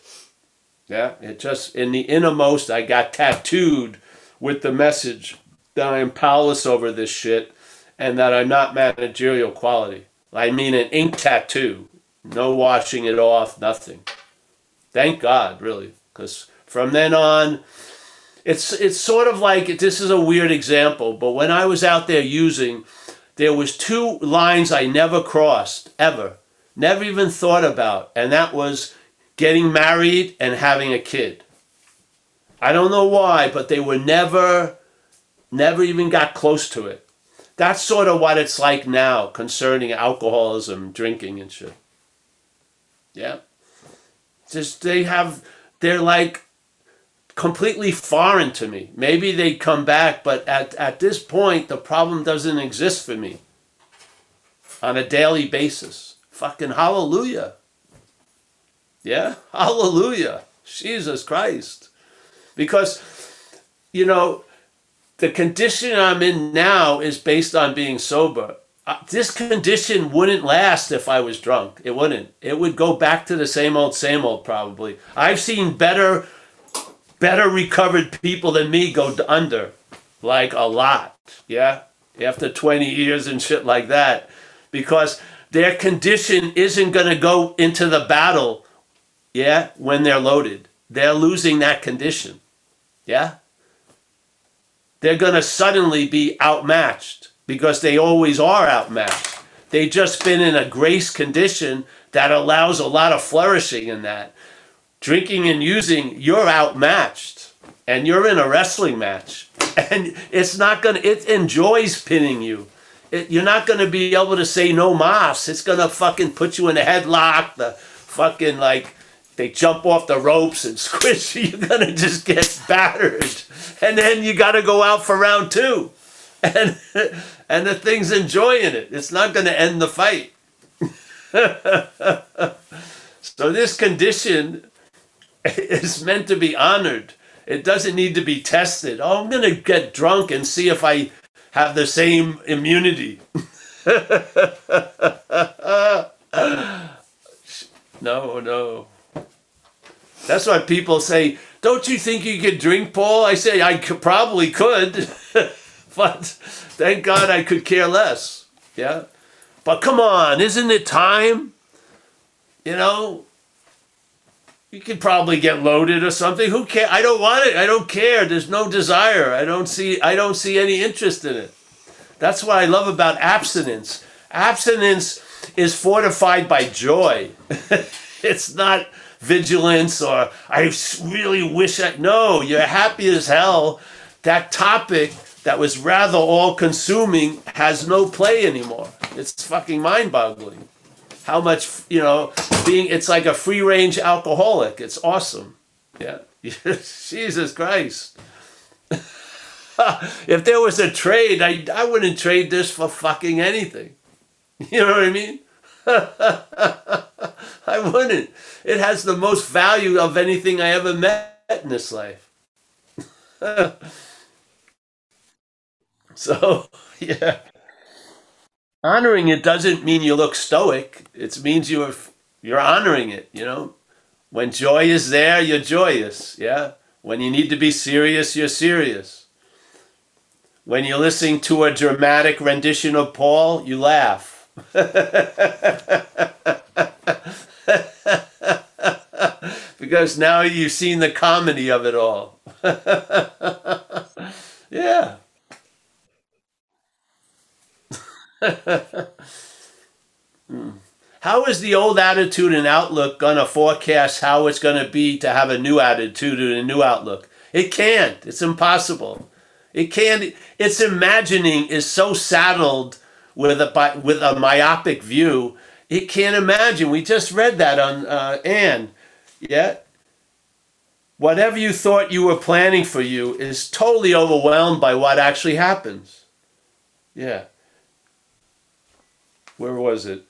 Yeah, it just in the innermost, I got tattooed with the message that I am powerless over this shit and that I'm not managerial quality. I mean, an ink tattoo, no washing it off, nothing. Thank God, really, because from then on, it's it's sort of like this is a weird example, but when I was out there using there was two lines I never crossed ever, never even thought about, and that was getting married and having a kid. I don't know why, but they were never, never even got close to it. That's sort of what it's like now concerning alcoholism, drinking, and shit. Yeah. Just they have, they're like completely foreign to me. Maybe they'd come back, but at, at this point, the problem doesn't exist for me on a daily basis. Fucking hallelujah. Yeah? Hallelujah. Jesus Christ. Because, you know, the condition I'm in now is based on being sober. Uh, this condition wouldn't last if I was drunk. It wouldn't. It would go back to the same old, same old, probably. I've seen better better recovered people than me go under, like a lot. Yeah, after 20 years and shit like that, because their condition isn't going to go into the battle, yeah, when they're loaded. They're losing that condition, yeah? They're going to suddenly be outmatched because they always are outmatched. They've just been in a grace condition that allows a lot of flourishing in that. Drinking and using, you're outmatched and you're in a wrestling match. And it's not going to, it enjoys pinning you. It, you're not going to be able to say no mas. It's going to fucking put you in a headlock. The fucking like, they jump off the ropes and squish you. You're to just get battered. And then you got to go out for round two. And, and the thing's enjoying it. It's not to end the fight. so this condition is meant to be honored. It doesn't need to be tested. Oh, I'm to get drunk and see if I have the same immunity. no, no. That's why people say, "Don't you think you could drink, Paul?" I say, "I could, probably could, but thank God I could care less." Yeah, but come on, isn't it time? You know, you could probably get loaded or something. Who care? I don't want it. I don't care. There's no desire. I don't see. I don't see any interest in it. That's what I love about abstinence. Abstinence is fortified by joy. it's not vigilance or I really wish I. No, you're happy as hell. That topic that was rather all consuming has no play anymore. It's fucking mind boggling how much you know being it's like a free range alcoholic it's awesome yeah jesus christ if there was a trade I, I wouldn't trade this for fucking anything you know what i mean i wouldn't it has the most value of anything i ever met in this life so yeah honoring it doesn't mean you look stoic. It means you're you're honoring it. You know, when joy is there, you're joyous. Yeah. When you need to be serious, you're serious. When you're listening to a dramatic rendition of Paul, you laugh. because now you've seen the comedy of it all. yeah. Hmm. How is the old attitude and outlook going to forecast how it's going to be to have a new attitude and a new outlook? It can't. It's impossible. It can't. Its imagining is so saddled with a with a myopic view. It can't imagine. We just read that on uh, Anne. Yeah. Whatever you thought you were planning for you is totally overwhelmed by what actually happens. Yeah where was it?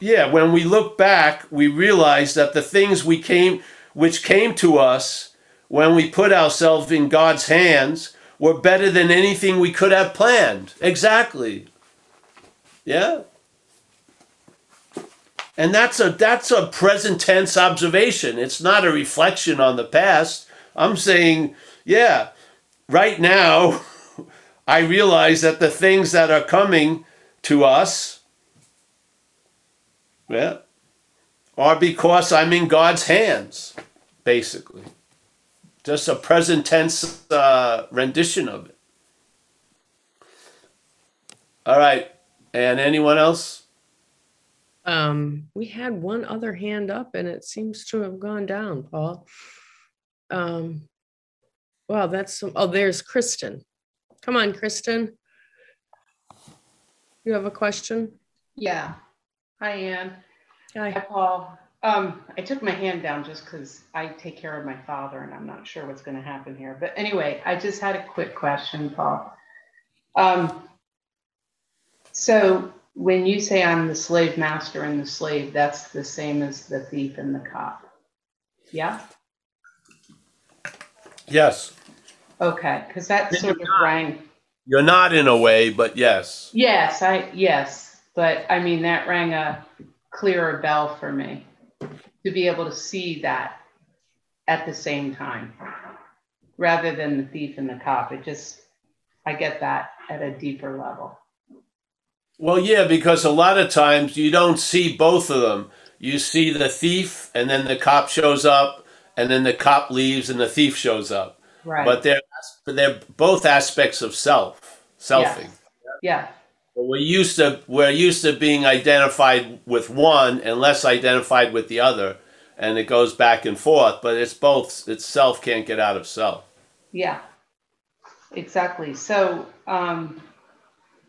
Yeah, when we look back, we realize that the things we came which came to us when we put ourselves in God's hands were better than anything we could have planned. Exactly. Yeah? And that's a that's a present tense observation. It's not a reflection on the past. I'm saying, yeah, right now I realize that the things that are coming to us, yeah, are because I'm in God's hands, basically. Just a present tense uh, rendition of it. All right. And anyone else? Um, we had one other hand up and it seems to have gone down, Paul. Um, well, that's some, oh, there's Kristen. Come on, Kristen. You have a question? Yeah. Hi, Anne. Hi. Hi, Paul. Um, I took my hand down just because I take care of my father and I'm not sure what's going to happen here. But anyway, I just had a quick question, Paul. Um, so when you say I'm the slave master and the slave, that's the same as the thief and the cop. Yeah? Yes. Okay, because that sort of rang you're not in a way, but yes. Yes, I yes, but I mean that rang a clearer bell for me to be able to see that at the same time rather than the thief and the cop. It just I get that at a deeper level. Well, yeah, because a lot of times you don't see both of them. You see the thief, and then the cop shows up, and then the cop leaves, and the thief shows up. Right. But they're they're both aspects of self, selfing. yeah. But we're used to we're used to being identified with one and less identified with the other, and it goes back and forth. But it's both. It's self can't get out of self. Yeah. Exactly. So um,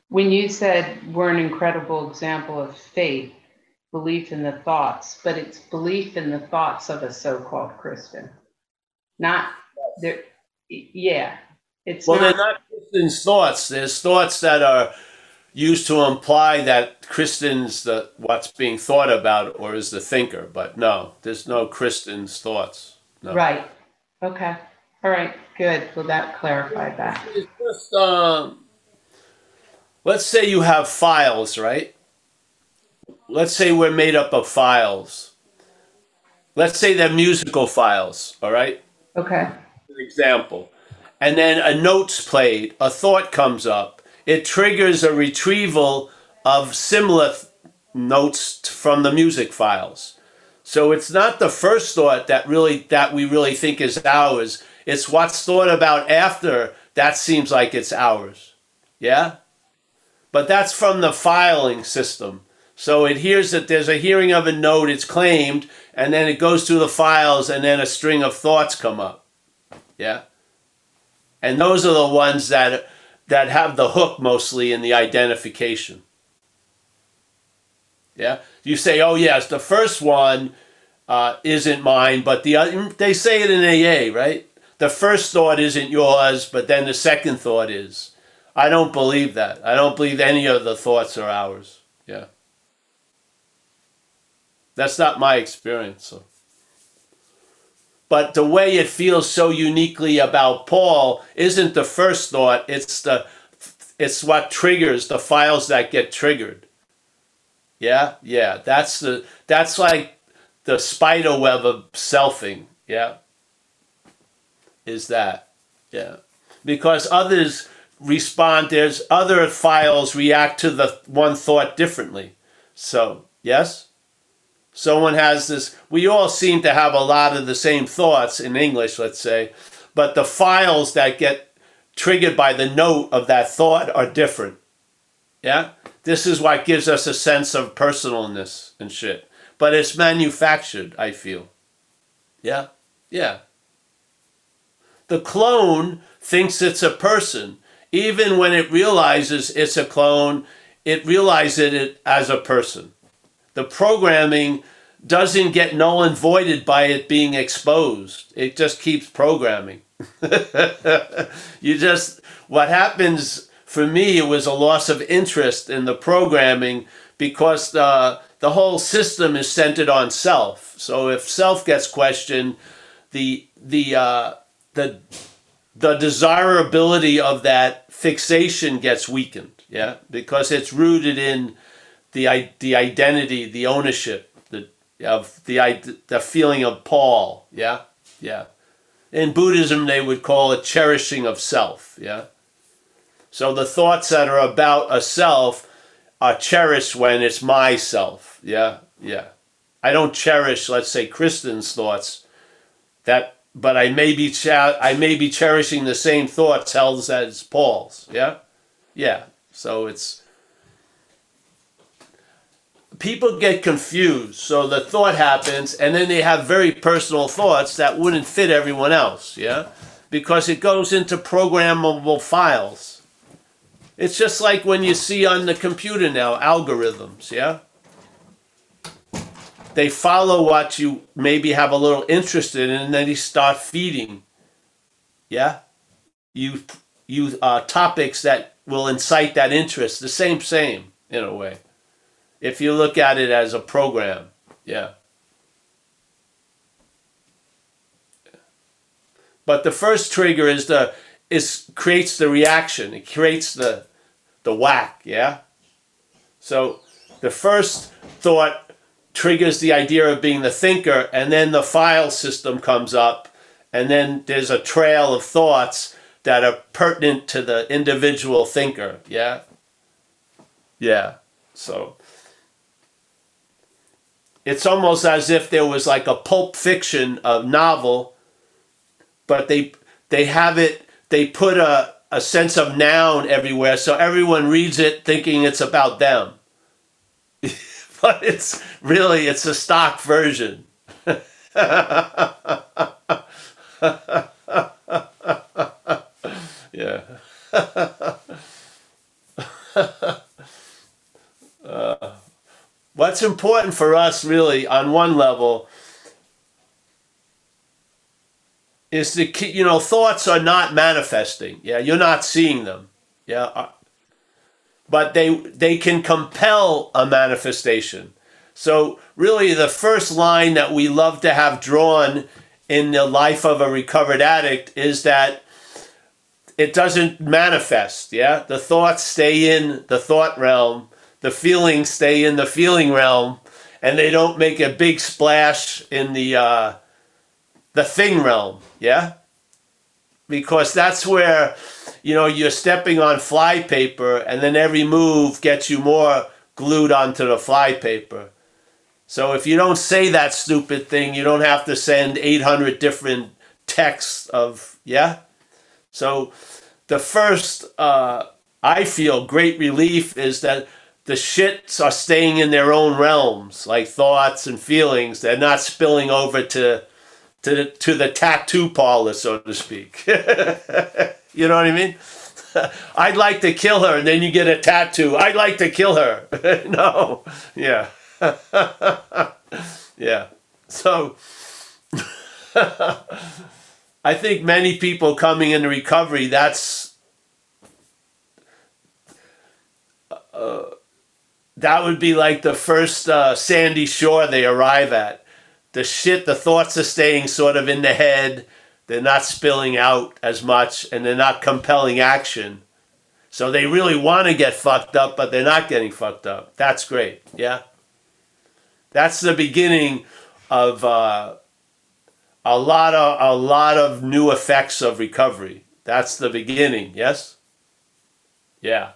when you said we're an incredible example of faith, belief in the thoughts, but it's belief in the thoughts of a so-called Kristen, not there. Yeah, it's Well, not, they're not Kristen's thoughts. There's thoughts that are used to imply that Kristen's the what's being thought about or is the thinker. But no, there's no Kristen's thoughts. No. right. Okay. All right. Good. Well, that clarified that. It's just um, let's say you have files, right? Let's say we're made up of files. Let's say they're musical files, all right? Okay. An example. And then a note's played, a thought comes up. It triggers a retrieval of similar notes from the music files. So it's not the first thought that really that we really think is ours. It's what's thought about after that seems like it's ours. Yeah? But that's from the filing system. So it hears that there's a hearing of a note, it's claimed, and then it goes through the files, and then a string of thoughts come up. Yeah? And those are the ones that that have the hook mostly in the identification. Yeah? You say, oh, yes, the first one uh, isn't mine, but the other, they say it in AA, right? The first thought isn't yours, but then the second thought is. I don't believe that. I don't believe any of the thoughts are ours. Yeah. That's not my experience. So. But the way it feels so uniquely about Paul isn't the first thought, it's the it's what triggers the files that get triggered. Yeah? Yeah, that's the that's like the spider web of selfing, yeah? Is that. Yeah. Because others respond there's other files react to the one thought differently. So, yes? Someone has this we all seem to have a lot of the same thoughts in english let's say but the files that get triggered by the note of that thought are different. Yeah? This is what gives us a sense of personalness and shit. But it's manufactured i feel. Yeah? Yeah. The clone thinks it's a person. Even when it realizes it's a clone it realizes it as a person the programming doesn't get null and voided by it being exposed. It just keeps programming. you just, what happens for me, it was a loss of interest in the programming because the, the whole system is centered on self. So if self gets questioned, the, the, uh, the, the desirability of that fixation gets weakened, yeah, because it's rooted in the the identity, the ownership, the of the the feeling of Paul. Yeah, yeah. In Buddhism, they would call it cherishing of self. Yeah. So the thoughts that are about a self are cherished when it's myself. Yeah, yeah. I don't cherish, let's say, Kristen's thoughts. That, but I may be cha- I may be cherishing the same thoughts held as Paul's. Yeah, yeah. So it's people get confused. So the thought happens, and then they have very personal thoughts that wouldn't fit everyone else, yeah? Because it goes into programmable files. It's just like when you see on the computer now algorithms, yeah? They follow what you maybe have a little interest in, and then they start feeding, yeah? You, you uh, topics that will incite that interest. The same, same in a way if you look at it as a program. Yeah. But the first trigger is the is creates the reaction. It creates the the whack, yeah? So the first thought triggers the idea of being the thinker and then the file system comes up and then there's a trail of thoughts that are pertinent to the individual thinker, yeah? Yeah. So it's almost as if there was like a pulp fiction of novel, but they they have it they put a, a sense of noun everywhere so everyone reads it thinking it's about them. but it's really it's a stock version. yeah. uh, what's important for us, really, on one level, is to keep, you know, thoughts are not manifesting. Yeah, you're not seeing them. Yeah. Uh, but they they can compel a manifestation. So really the first line that we love to have drawn in the life of a recovered addict is that it doesn't manifest, yeah? The thoughts stay in the thought realm, the feelings stay in the feeling realm, and they don't make a big splash in the uh, the thing realm, yeah? Because that's where you know you're stepping on fly paper and then every move gets you more glued onto the fly paper. So if you don't say that stupid thing, you don't have to send 800 different texts of, yeah? So the first, uh, I feel, great relief is that the shits are staying in their own realms, like thoughts and feelings. They're not spilling over to, to, the, to the tattoo parlor, so to speak. you know what I mean? I'd like to kill her, and then you get a tattoo. I'd like to kill her. no, yeah. yeah. So I think many people coming into recovery, that's uh, that would be like the first uh, sandy shore they arrive at. The shit, the thoughts are staying sort of in the head. They're not spilling out as much, and they're not compelling action. So they really want to get fucked up, but they're not getting fucked up. That's great. Yeah. That's the beginning of uh, a lot of a lot of new effects of recovery. That's the beginning. Yes. Yeah.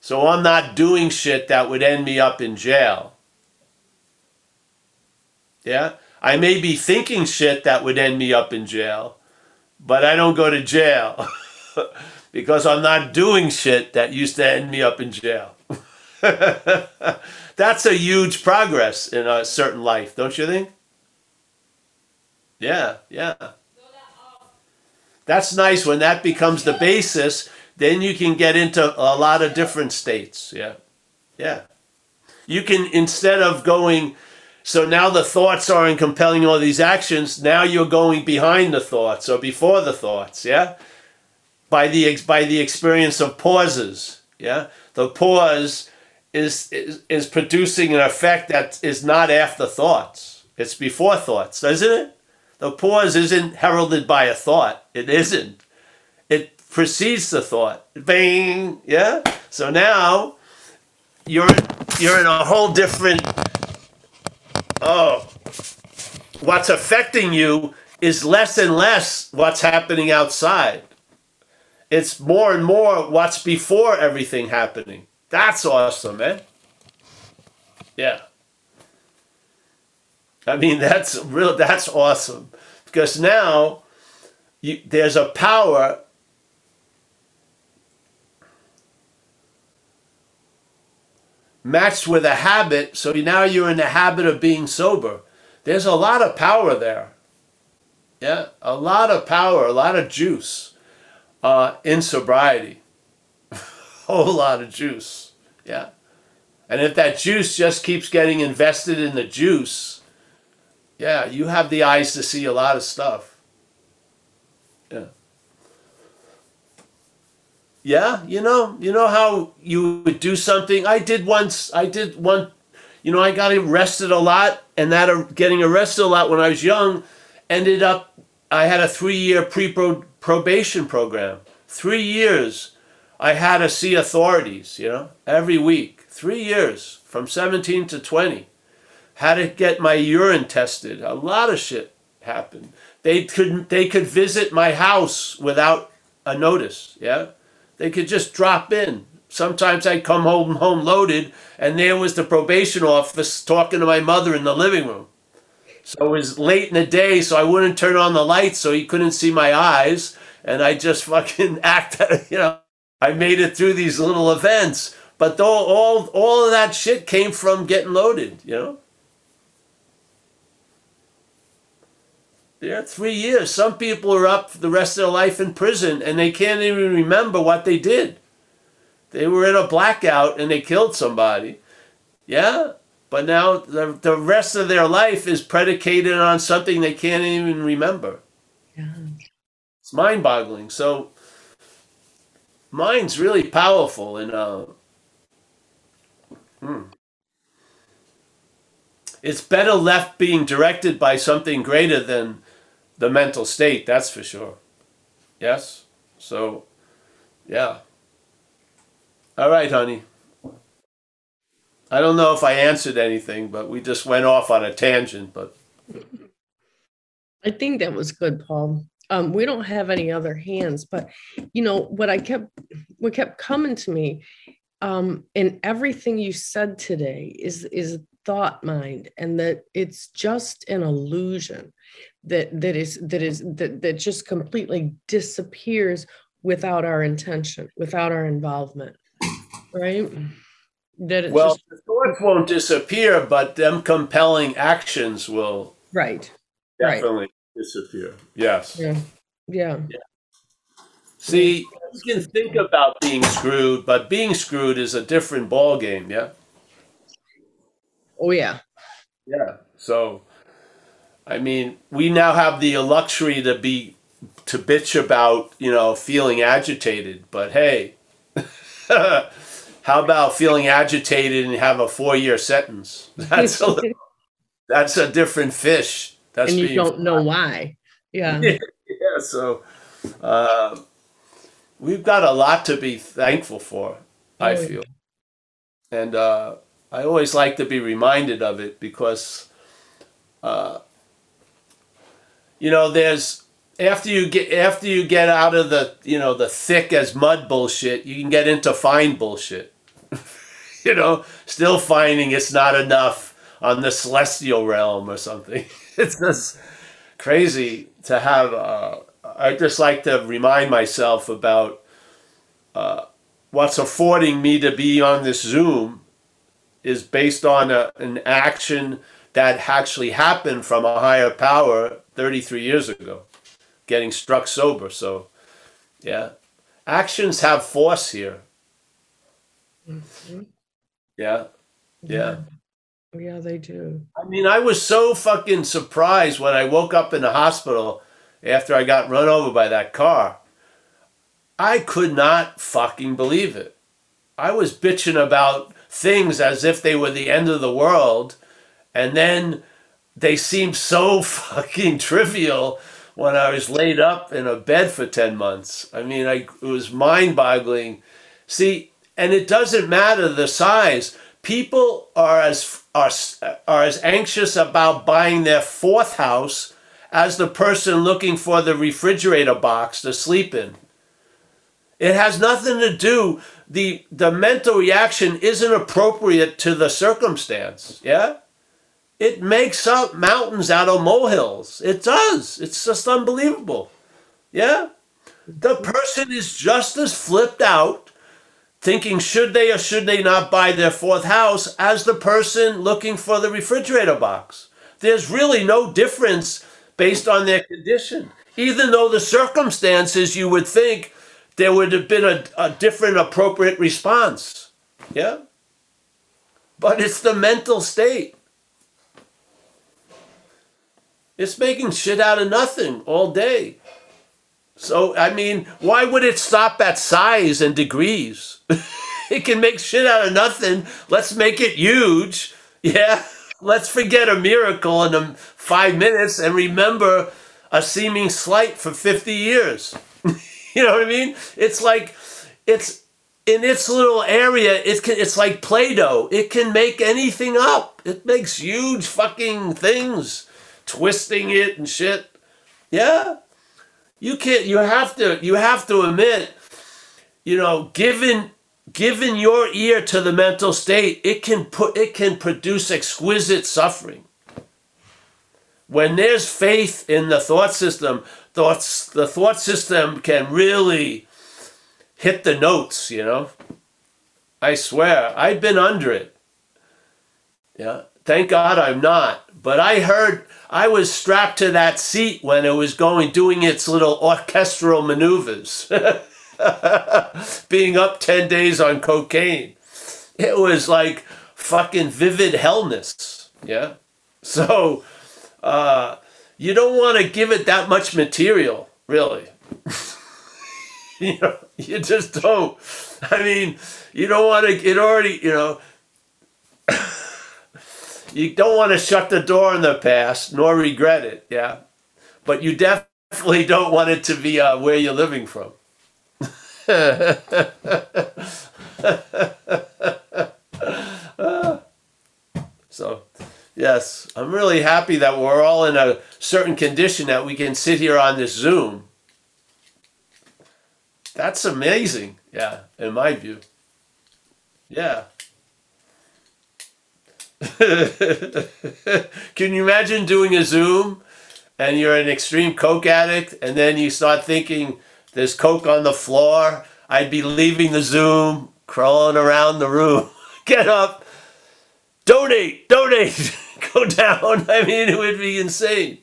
So I'm not doing shit that would end me up in jail. Yeah. I may be thinking shit that would end me up in jail, but I don't go to jail because I'm not doing shit that used to end me up in jail. That's a huge progress in a certain life, don't you think? Yeah, yeah. That's nice when that becomes the basis, then you can get into a lot of different states. Yeah. Yeah. You can, instead of going, so now the thoughts are in compelling all these actions, now you're going behind the thoughts or before the thoughts. Yeah. By the, by the experience of pauses. Yeah. The pause is, is is producing an effect that is not after thoughts. It's before thoughts, isn't it? The pause isn't heralded by a thought. It isn't. Precedes the thought. Bang, yeah. So now you're you're in a whole different. Oh, what's affecting you is less and less what's happening outside. It's more and more what's before everything happening. That's awesome, man. Yeah. I mean, that's real. That's awesome because now you, there's a power. Matched with a habit, so now you're in the habit of being sober. There's a lot of power there. Yeah, a lot of power, a lot of juice uh, in sobriety a whole lot of juice. Yeah. And if that juice just keeps getting invested in the juice, yeah, you have the eyes to see a lot of stuff. Yeah. Yeah, you know, you know how you would do something. I did once. I did one. You know, I got arrested a lot, and that getting arrested a lot when I was young ended up. I had a three-year pre-probation program. Three years I had to see authorities, you know, every week, three years, from 17 to 20. Had to get my urine tested. A lot of shit happened. They could they could visit my house without a notice. Yeah, they could just drop in Sometimes I'd come home home loaded, and there was the probation office talking to my mother in the living room. So it was late in the day, so I wouldn't turn on the lights, so he couldn't see my eyes, and I just fucking act, you know. I made it through these little events, but though all all of that shit came from getting loaded, you know. Yeah, three years. Some people are up the rest of their life in prison, and they can't even remember what they did. They were in a blackout and they killed somebody. Yeah, but now the, the rest of their life is predicated on something they can't even remember. Yeah. It's mind boggling. So, mind's really powerful. And uh, hmm. it's better left being directed by something greater than the mental state, that's for sure. Yes? So, yeah. All right, honey. I don't know if I answered anything, but we just went off on a tangent. But I think that was good, Paul. Um, we don't have any other hands, but you know what I kept what kept coming to me, um, and everything you said today is is thought mind, and that it's just an illusion that that is that is that that just completely disappears without our intention, without our involvement, right? That it's well, just the thoughts won't disappear, but them compelling actions will right, right, definitely disappear. Yes. yeah, yeah, See, you can think about being screwed, but being screwed is a different ball game. Yeah. oh yeah, Yeah. So, I mean, we now have the luxury to be to bitch about, you know, feeling agitated. But hey, how about feeling agitated and have a four-year sentence? That's a little, that's a different fish. That's and you don't know why. Yeah, yeah. So, uh, we've got a lot to be thankful for. I Oh, feel, and uh, I always like to be reminded of it because, uh, you know, there's after you get after you get out of the you know the thick as mud bullshit, you can get into fine bullshit. you know, still finding it's not enough on the celestial realm or something. It's just crazy to have. Uh, I just like to remind myself about uh, what's affording me to be on this Zoom is based on a, an action that actually happened from a higher power 33 years ago, getting struck sober. So, yeah, actions have force here. Mhm. Yeah, yeah. yeah, they do. I mean, I was so fucking surprised when I woke up in the hospital after I got run over by that car. I could not fucking believe it. I was bitching about things as if they were the end of the world, and then they seemed so fucking trivial when I was laid up in a bed for 10 months. I mean, I, it was mind boggling. See, and it doesn't matter the size. People are as are, are as anxious about buying their fourth house as the person looking for the refrigerator box to sleep in. It has nothing to do the the mental reaction isn't appropriate to the circumstance. Yeah? It makes up mountains out of molehills. It does. It's just unbelievable. Yeah? The person is just as flipped out thinking should they or should they not buy their fourth house as the person looking for the refrigerator box. There's really no difference based on their condition. Even though the circumstances you would think there would have been a, a different appropriate response. Yeah? But it's the mental state. It's making shit out of nothing all day. So, I mean, why would it stop at size and degrees? it can make shit out of nothing. Let's make it huge. Yeah. Let's forget a miracle in um, five minutes and remember a seeming slight for 50 years. you know what I mean? It's like, it's in its little area, it can, it's like Play Doh. It can make anything up. It makes huge fucking things, twisting it and shit. Yeah you can't you have to you have to admit you know given given your ear to the mental state, it can put it can produce exquisite suffering. When there's faith in the thought system, thoughts the thought system can really hit the notes, you know. I swear, I've been under it. Yeah. Thank God I'm not. But I heard I was strapped to that seat when it was going doing its little orchestral maneuvers. Being up 10 days on cocaine. It was like fucking vivid hellness. Yeah. So uh, you don't want to give it that much material, really. you know, you just don't. I mean, you don't want to. It already, you know. You don't want to shut the door on the past nor regret it, yeah. But you definitely don't want it to be uh, where you're living from. so, yes, I'm really happy that we're all in a certain condition that we can sit here on this Zoom. That's amazing, yeah, in my view. Yeah. Can you imagine doing a Zoom and you're an extreme Coke addict and then you start thinking there's Coke on the floor? I'd be leaving the Zoom, crawling around the room. Get up, donate, donate, go down. I mean, it would be insane.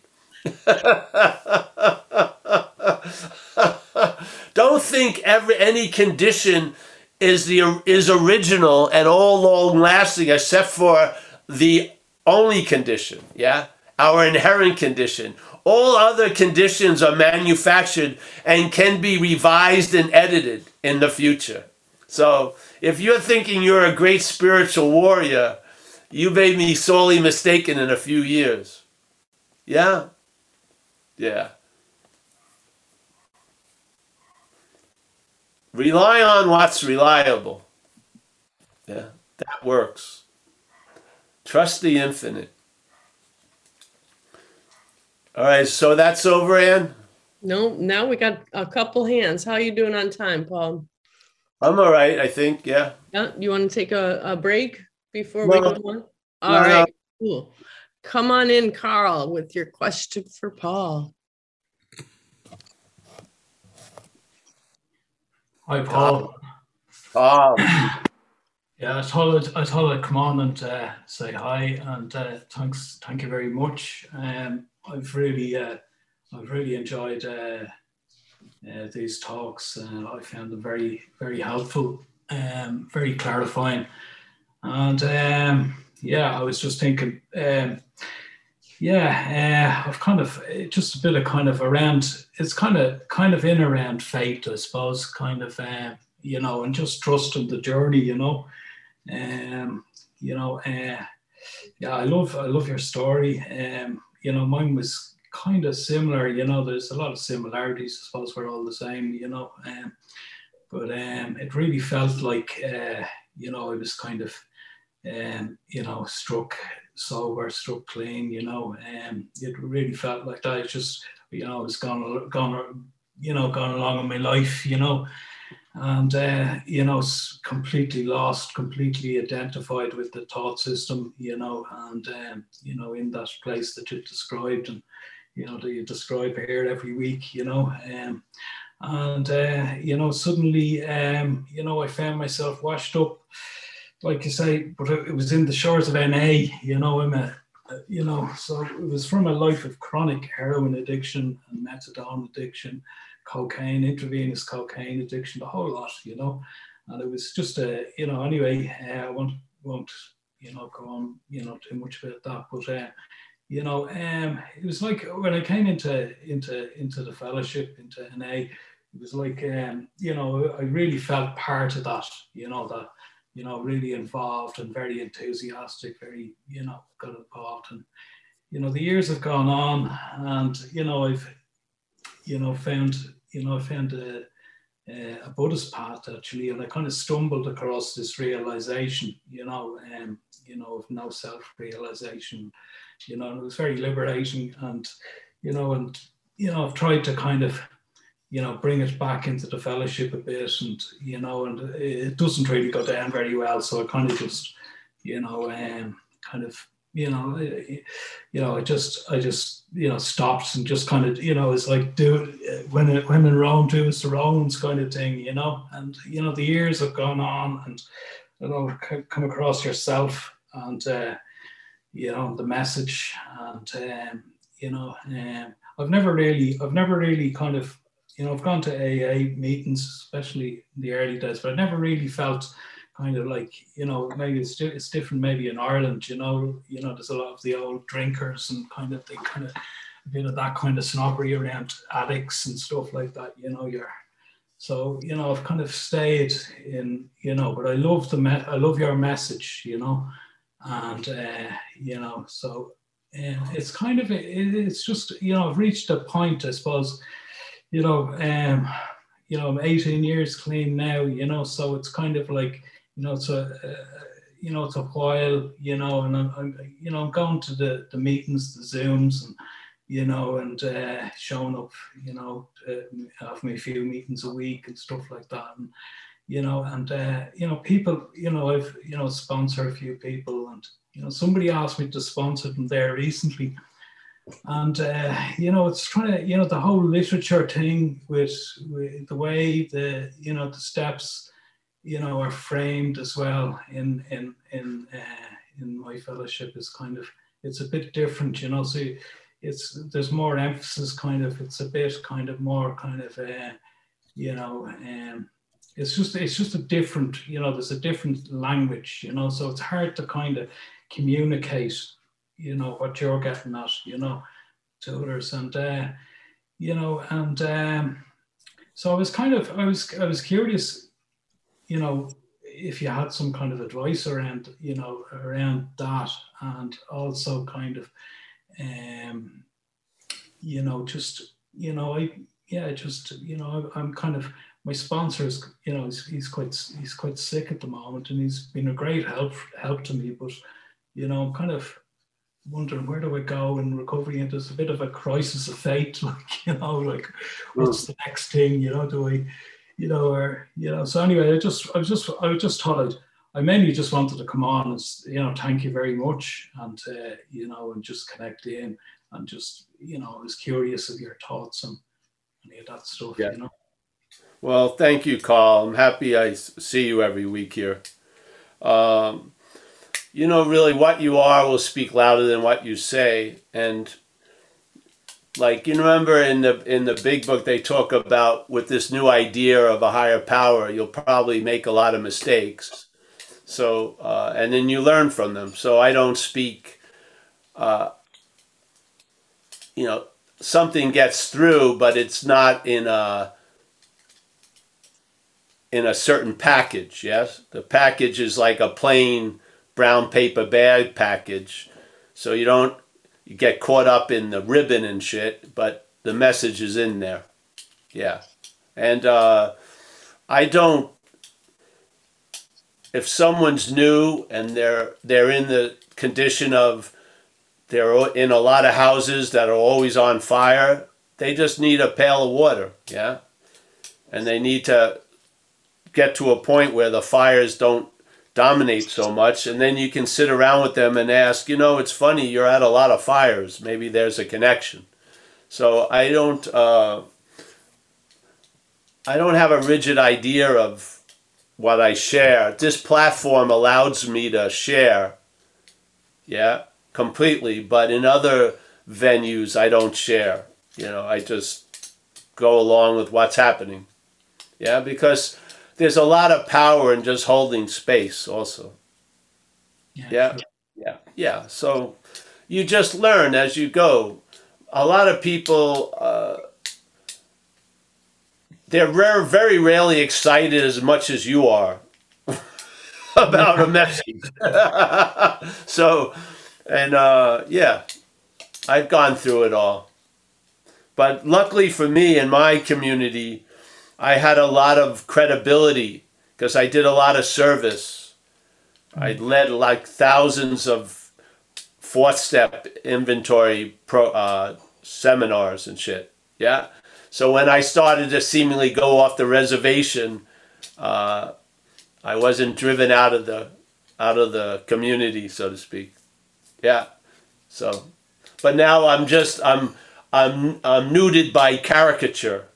Don't think every any condition is the is original and all long lasting except for the only condition, yeah? Our inherent condition. All other conditions are manufactured and can be revised and edited in the future. So, if you're thinking you're a great spiritual warrior, you may be sorely mistaken in a few years. Yeah? Yeah. Rely on what's reliable. Yeah, that works. Trust the infinite. All right, so that's over, Ann? No, now we got a couple hands. How you doing on time, Paul? I'm all right, I think, yeah. Yeah, you want to take a, a break before No. we go on? All No, right, no. cool. Come on in, Carl, with your question for Paul. Hi, Paul. Um, Yeah, I thought I'd, I thought come on and uh, say hi and uh, thanks, thank you very much. Um, I've really, uh, I've really enjoyed uh, uh, these talks. Uh, I found them very, very helpful, um, very clarifying, and um, yeah, I was just thinking, um, yeah, I've kind of just a bit of kind of around. It's kind of kind of in around fate, I suppose, kind of. You know, and just trusting the journey, you know. Um, you know, uh, yeah, I love I love your story. Um, you know, mine was kind of similar. You know, there's a lot of similarities. I suppose we're all the same. You know, um, but um, it really felt like uh, you know I was kind of um, you know struck sober, struck clean. You know, um, it really felt like that. It just you know I was gone gone you know gone along in my life. You know and uh, you know completely lost completely identified with the thought system you know and um, you know in that place that you described and you know that you describe here every week you know um, and uh, you know suddenly um, you know i found myself washed up like you say but it was in the shores of na you know i'm a you know so it was from a life of chronic heroin addiction and methadone addiction cocaine, intravenous cocaine addiction, the whole lot, you know. And it was just a, you know, anyway, uh, I won't, won't, you know, go on, you know, too much about that. But, uh, you know, um, it was like when I came into into into the fellowship, into NA, it was like, um, you know, I really felt part of that, you know, that, you know, really involved and very enthusiastic, very, you know, got involved. And, you know, the years have gone on and, you know, I've, you know, found you know, I found a, a, Buddhist path actually, and I kind of stumbled across this realization, you know, um, you know, of no self-realization, you know, and it was very liberating, and you know, and you know, I've tried to kind of, you know, bring it back into the fellowship a bit, and you know, and it doesn't really go down very well. So I kind of just, you know, um, kind of, you know, you know, I just, I just, you know, stopped and just kind of, you know, it's like do when it, when in Rome, do as the Romans kind of thing, you know, and you know, the years have gone on, and you know, come across yourself, and uh, you know, the message, and um, you know, um, I've never really, I've never really kind of you know, I've gone to AA meetings, especially in the early days, but I never really felt kind of like, you know, maybe it's, it's different maybe in Ireland, you know, you know, there's a lot of the old drinkers and kind of, they kind of, bit of that kind of snobbery around addicts and stuff like that, you know, you're, so, you know, I've kind of stayed in, you know, but I love the, me- I love your message, you know, and, uh, you know, so uh, it's kind of, it, it's just, you know, I've reached a point, I suppose, you know, um, you know, I'm 18 years clean now, you know, so it's kind of like, you know, it's a, uh, you know, it's a while, you know, and I'm, I'm, you know, I'm going to the, the meetings, the Zooms, and, you know, and uh, showing up, you know, uh, having a few meetings a week and stuff like that. And, you know, and, uh, you know, people, you know, I've, you know, sponsor a few people and, you know, somebody asked me to sponsor them there recently and uh, you know it's trying to you know the whole literature thing with, with the way the you know the steps you know are framed as well in in in uh, in my fellowship is kind of it's a bit different you know so it's there's more emphasis kind of it's a bit kind of more kind of uh, you know um, it's just it's just a different you know there's a different language you know so it's hard to kind of communicate you know what you're getting at, you know, to others, and uh, you know, and um, so I was kind of I was I was curious, you know, if you had some kind of advice around you know around that, and also kind of, um, you know, just you know I yeah just you know I, I'm kind of my sponsor is you know he's, he's quite he's quite sick at the moment and he's been a great help help to me but you know I'm kind of wondering where do I go in recovery, and there's a bit of a crisis of faith, like you know, like what's the next thing, you know, do I, you know, or you know. So anyway, I just, I was just, I was just thought I'd, I mainly just wanted to come on and you know, thank you very much, and uh, you know, and just connect in, and just you know, I was curious of your thoughts and any of that stuff, yeah. you know. Well, thank you, Carl. I'm happy I see you every week here. Um, you know, really what you are will speak louder than what you say. And like you remember in the in the big book they talk about with this new idea of a higher power, you'll probably make a lot of mistakes. So uh, and then you learn from them. So I don't speak. Uh, you know, something gets through, but it's not in a in a certain package. Yes, the package is like a plain brown paper bag package so you don't you get caught up in the ribbon and shit but the message is in there. Yeah. And uh, i don't if someone's new and they're they're in the condition of they're in a lot of houses that are always on fire they just need a pail of water yeah? And they need to get to a point where the fires don't dominate so much and then you can sit around with them and ask you know it's funny you're at a lot of fires maybe there's a connection. So i don't uh, i don't have a rigid idea of what i share. This platform allows me to share yeah completely but in other venues i don't share. You know i just go along with what's happening. Yeah because there's a lot of power in just holding space also. Yeah. Yeah. Yeah, yeah. so you just learn as you go. A lot of people uh, they're rare, very rarely excited as much as you are about a message. So and uh, yeah i've gone through it all. But luckily for me and my community I had a lot of credibility because I did a lot of service. I led like thousands of fourth step inventory pro, uh, seminars and shit. Yeah. So when I started to seemingly go off the reservation, uh, I wasn't driven out of the out of the community, so to speak. Yeah. So, but now I'm just I'm I'm I'm nuded by caricature.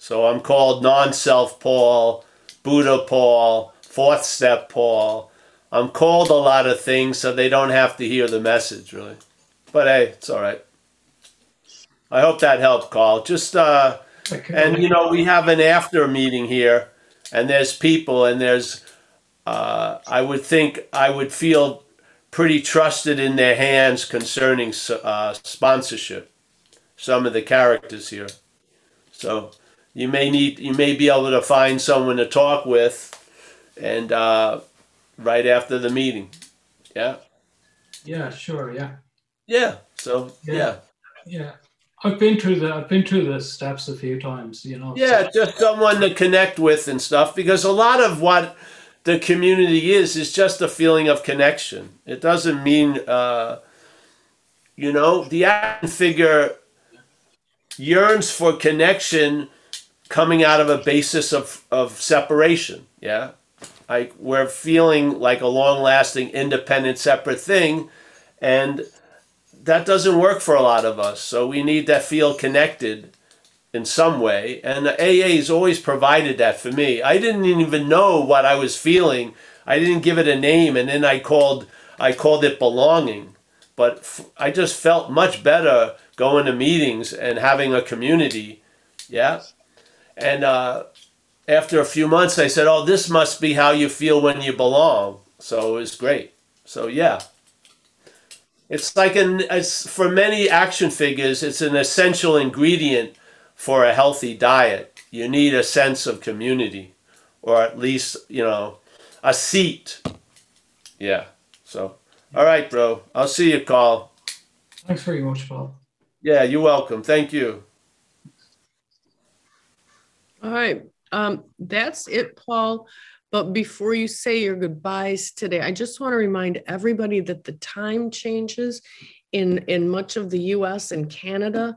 So I'm called non-self Paul, Buddha Paul, fourth step Paul. I'm called a lot of things so they don't have to hear the message really. But hey, it's all right. I hope that helped, Carl. Just uh Okay. and you know, we have an after meeting here, and there's people, and there's, uh, I would think, I would feel pretty trusted in their hands concerning uh, sponsorship. Some of the characters here, so you may need, you may be able to find someone to talk with, and uh, right after the meeting, yeah, yeah, sure, yeah. yeah. So Yeah. yeah. Yeah. I've been through the I've been through the steps a few times, you know. Yeah, so- just someone to connect with and stuff because a lot of what the community is is just a feeling of connection. It doesn't mean, uh, you know, the action figure yearns for connection coming out of a basis of, of separation. Yeah. Like we're feeling like a long lasting, independent, separate thing. And that doesn't work for a lot of us. So we need to feel connected in some way. And the AA has always provided that for me. I didn't even know what I was feeling. I didn't give it a name, and then I called I called it belonging. But f- I just felt much better going to meetings and having a community. Yeah. And uh, after a few months, I said, "Oh, this must be how you feel when you belong." So it was great. So yeah. It's like an it's for many action figures, it's an essential ingredient for a healthy diet. You need a sense of community, or at least you know, a seat. Yeah. So, all right, bro. I'll see you, Carl. Thanks very much, Paul. Yeah, you're welcome. Thank you. All right. Um, that's it, Paul. But before you say your goodbyes today, I just want to remind everybody that the time changes in in much of the U.S. and Canada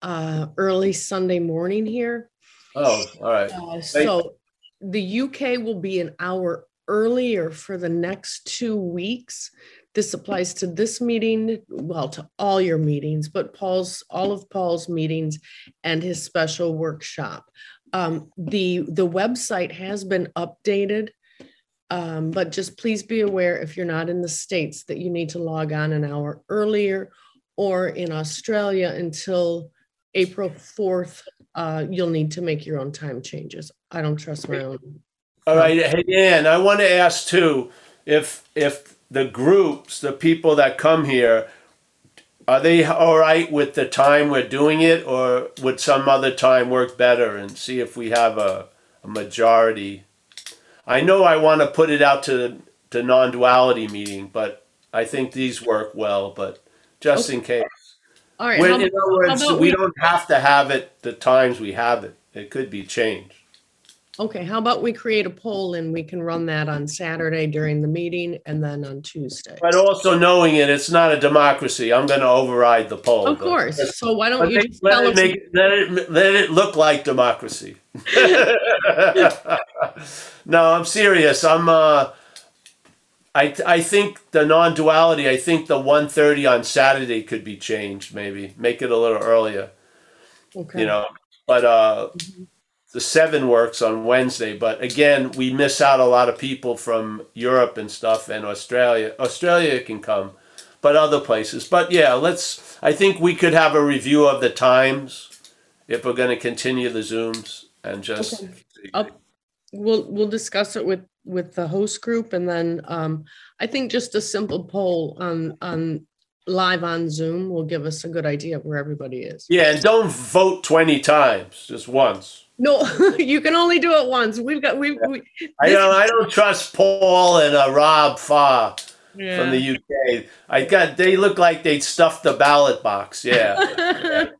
uh, early Sunday morning here. Oh, all right. Uh, so the UK will be an hour earlier for the next two weeks. This applies to this meeting, well, to all your meetings, but Paul's all of Paul's meetings and his special workshop. Um, the the website has been updated, um, but just please be aware if you're not in the states that you need to log on an hour earlier, or in Australia until April 4th, uh, you'll need to make your own time changes. I don't trust my own. All right. Hey, Dan, I want to ask too if if the groups, the people that come here, are they all right with the time we're doing it, or would some other time work better? And see if we have a, a majority. I know I want to put it out to the non-duality meeting, but I think these work well. But just in case. All right. When, how in other words, we we- don't have to have it the times we have it. It could be changed. Okay, how about we create a poll and we can run that on Saturday during the meeting and then on Tuesday? But also knowing it, it's not a democracy. I'm going to override the poll. Of but- course. So why don't you they- just let, tell it us? make, let, it, let it look like democracy. no, I'm serious. I'm. Uh, I I think the non-duality. I think the 1:30 on Saturday could be changed. Maybe make it a little earlier. Okay. You know, but uh, the seven works on Wednesday. But again, we miss out a lot of people from Europe and stuff and Australia. Australia can come, but other places. But yeah, let's. I think we could have a review of the times if we're going to continue the zooms and just. Okay. I'll- We'll we'll discuss it with with the host group and then um, I think just a simple poll on on live on Zoom will give us a good idea of where everybody is. Yeah, and don't vote twenty times, just once. No, you can only do it once. We've got we we I don't. I don't trust Paul and uh, Rob Farr yeah. from the UK. I got. They look like they stuffed the ballot box. Yeah.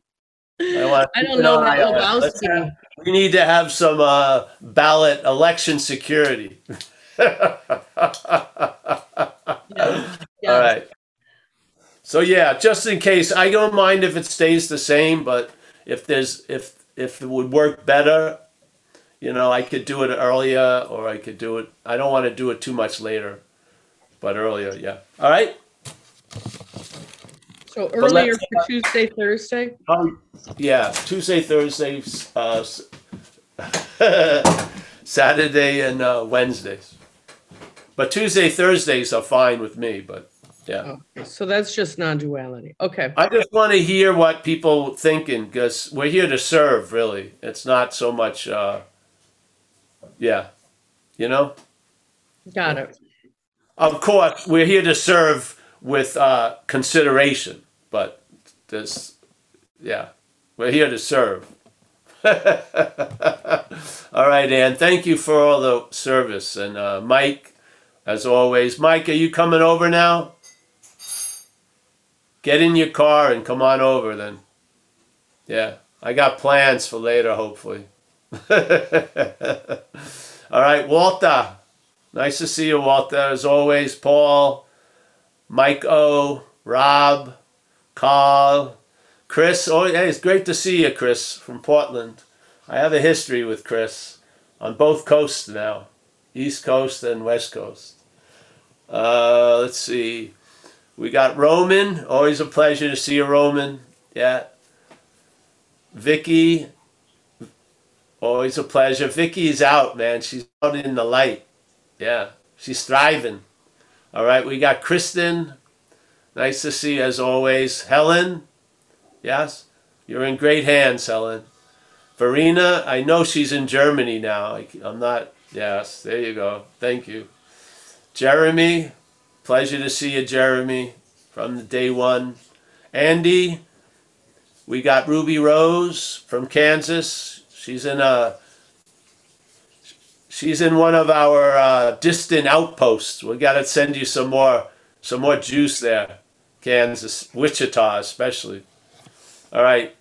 I, I don't know that Let's Lebowski. have- We need to have some uh, ballot election security. Yeah. All right. So yeah, just in case, I don't mind if it stays the same, but if there's if if it would work better, you know, I could do it earlier or I could do it. I don't want to do it too much later, but earlier, yeah. All right. So earlier for Tuesday, Thursday? Um, yeah, Tuesday, Thursday, uh, Saturday, and uh, Wednesdays. But Tuesday, Thursdays are fine with me. But yeah, Okay, so that's just non-duality. Okay. I just want to hear what people thinking because we're here to serve. Really, it's not so much. Uh, yeah, you know. Got it. Of course, we're here to serve with uh, consideration, but this, yeah, we're here to serve. all right, Ann. Thank you for all the service, and uh, Mike, as always. Mike, are you coming over now? Get in your car and come on over then. Yeah, I got plans for later, hopefully. all right, Walter. Nice to see you, Walter. As always, Paul, Mike O, Rob, Carl, Chris. Oh, hey, it's great to see you, Chris, from Portland. I have a history with Chris on both coasts now, East Coast and West Coast. Uh, let's see. We got Roman. Always a pleasure to see you, Roman. Yeah. Vicky. Always a pleasure. Vicky's out, man. She's out in the light. Yeah, she's thriving. All right, we got Kristen. Nice to see you as always. Helen, yes, you're in great hands, Helen. Verena, I know she's in Germany now. I'm not, yes, there you go. Thank you. Jeremy, pleasure to see you, Jeremy, from the day one. Andy, we got Ruby Rose from Kansas. She's in a She's in one of our uh, distant outposts. We got to send you some more, some more juice there, Kansas, Wichita especially. All right,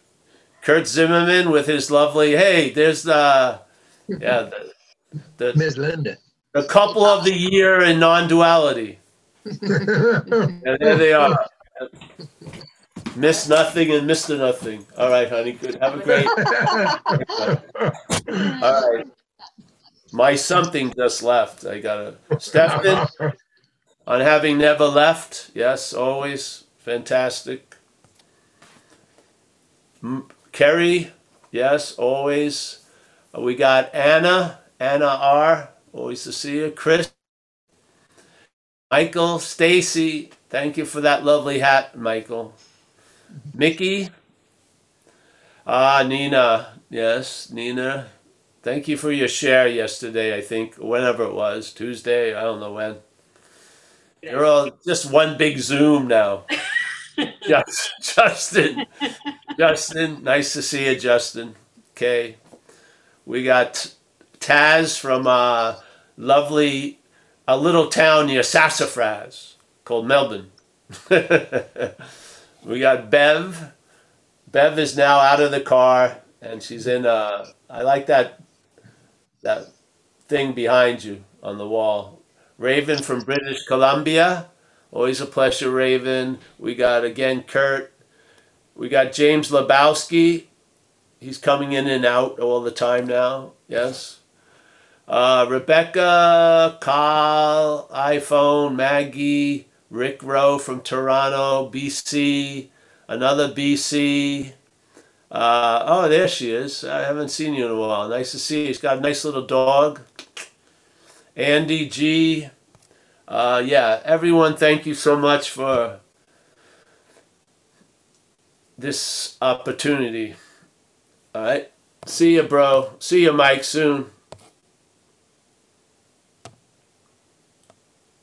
Kurt Zimmerman with his lovely. Hey, there's the, yeah, the, the, Miss Linda. the couple of the year in non-duality. And there they are. Miss nothing and Mister nothing. All right, honey. Good. Have a great. All right. My something just left. I got a Stefan on having never left. Yes, always fantastic. M- Kerry, yes, always. Uh, We got Anna, Anna R. Always to see you. Chris, Michael, Stacy. Thank you for that lovely hat, Michael. Mickey. Ah, Nina. Yes, Nina. Thank you for your share yesterday, I think, whenever it was, Tuesday, I don't know when. You're all just one big Zoom now. Just, Justin. Justin, nice to see you, Justin. Okay. We got Taz from uh, lovely, a little town near Sassafras called Melbourne. we got Bev. Bev is now out of the car and she's in uh I like that that thing behind you on the wall. Raven from British Columbia. Always a pleasure, Raven. We got again Kurt. We got James Lebowski. He's coming in and out all the time now. Yes. Uh, Rebecca, Carl, iPhone, Maggie, Rick Rowe from Toronto, BC, another BC. Uh, oh, there she is. I haven't seen you in a while. Nice to see you. She's got a nice little dog. Andy G. Uh, yeah, everyone, thank you so much for this opportunity. All right. See you, bro. See you, Mike, soon.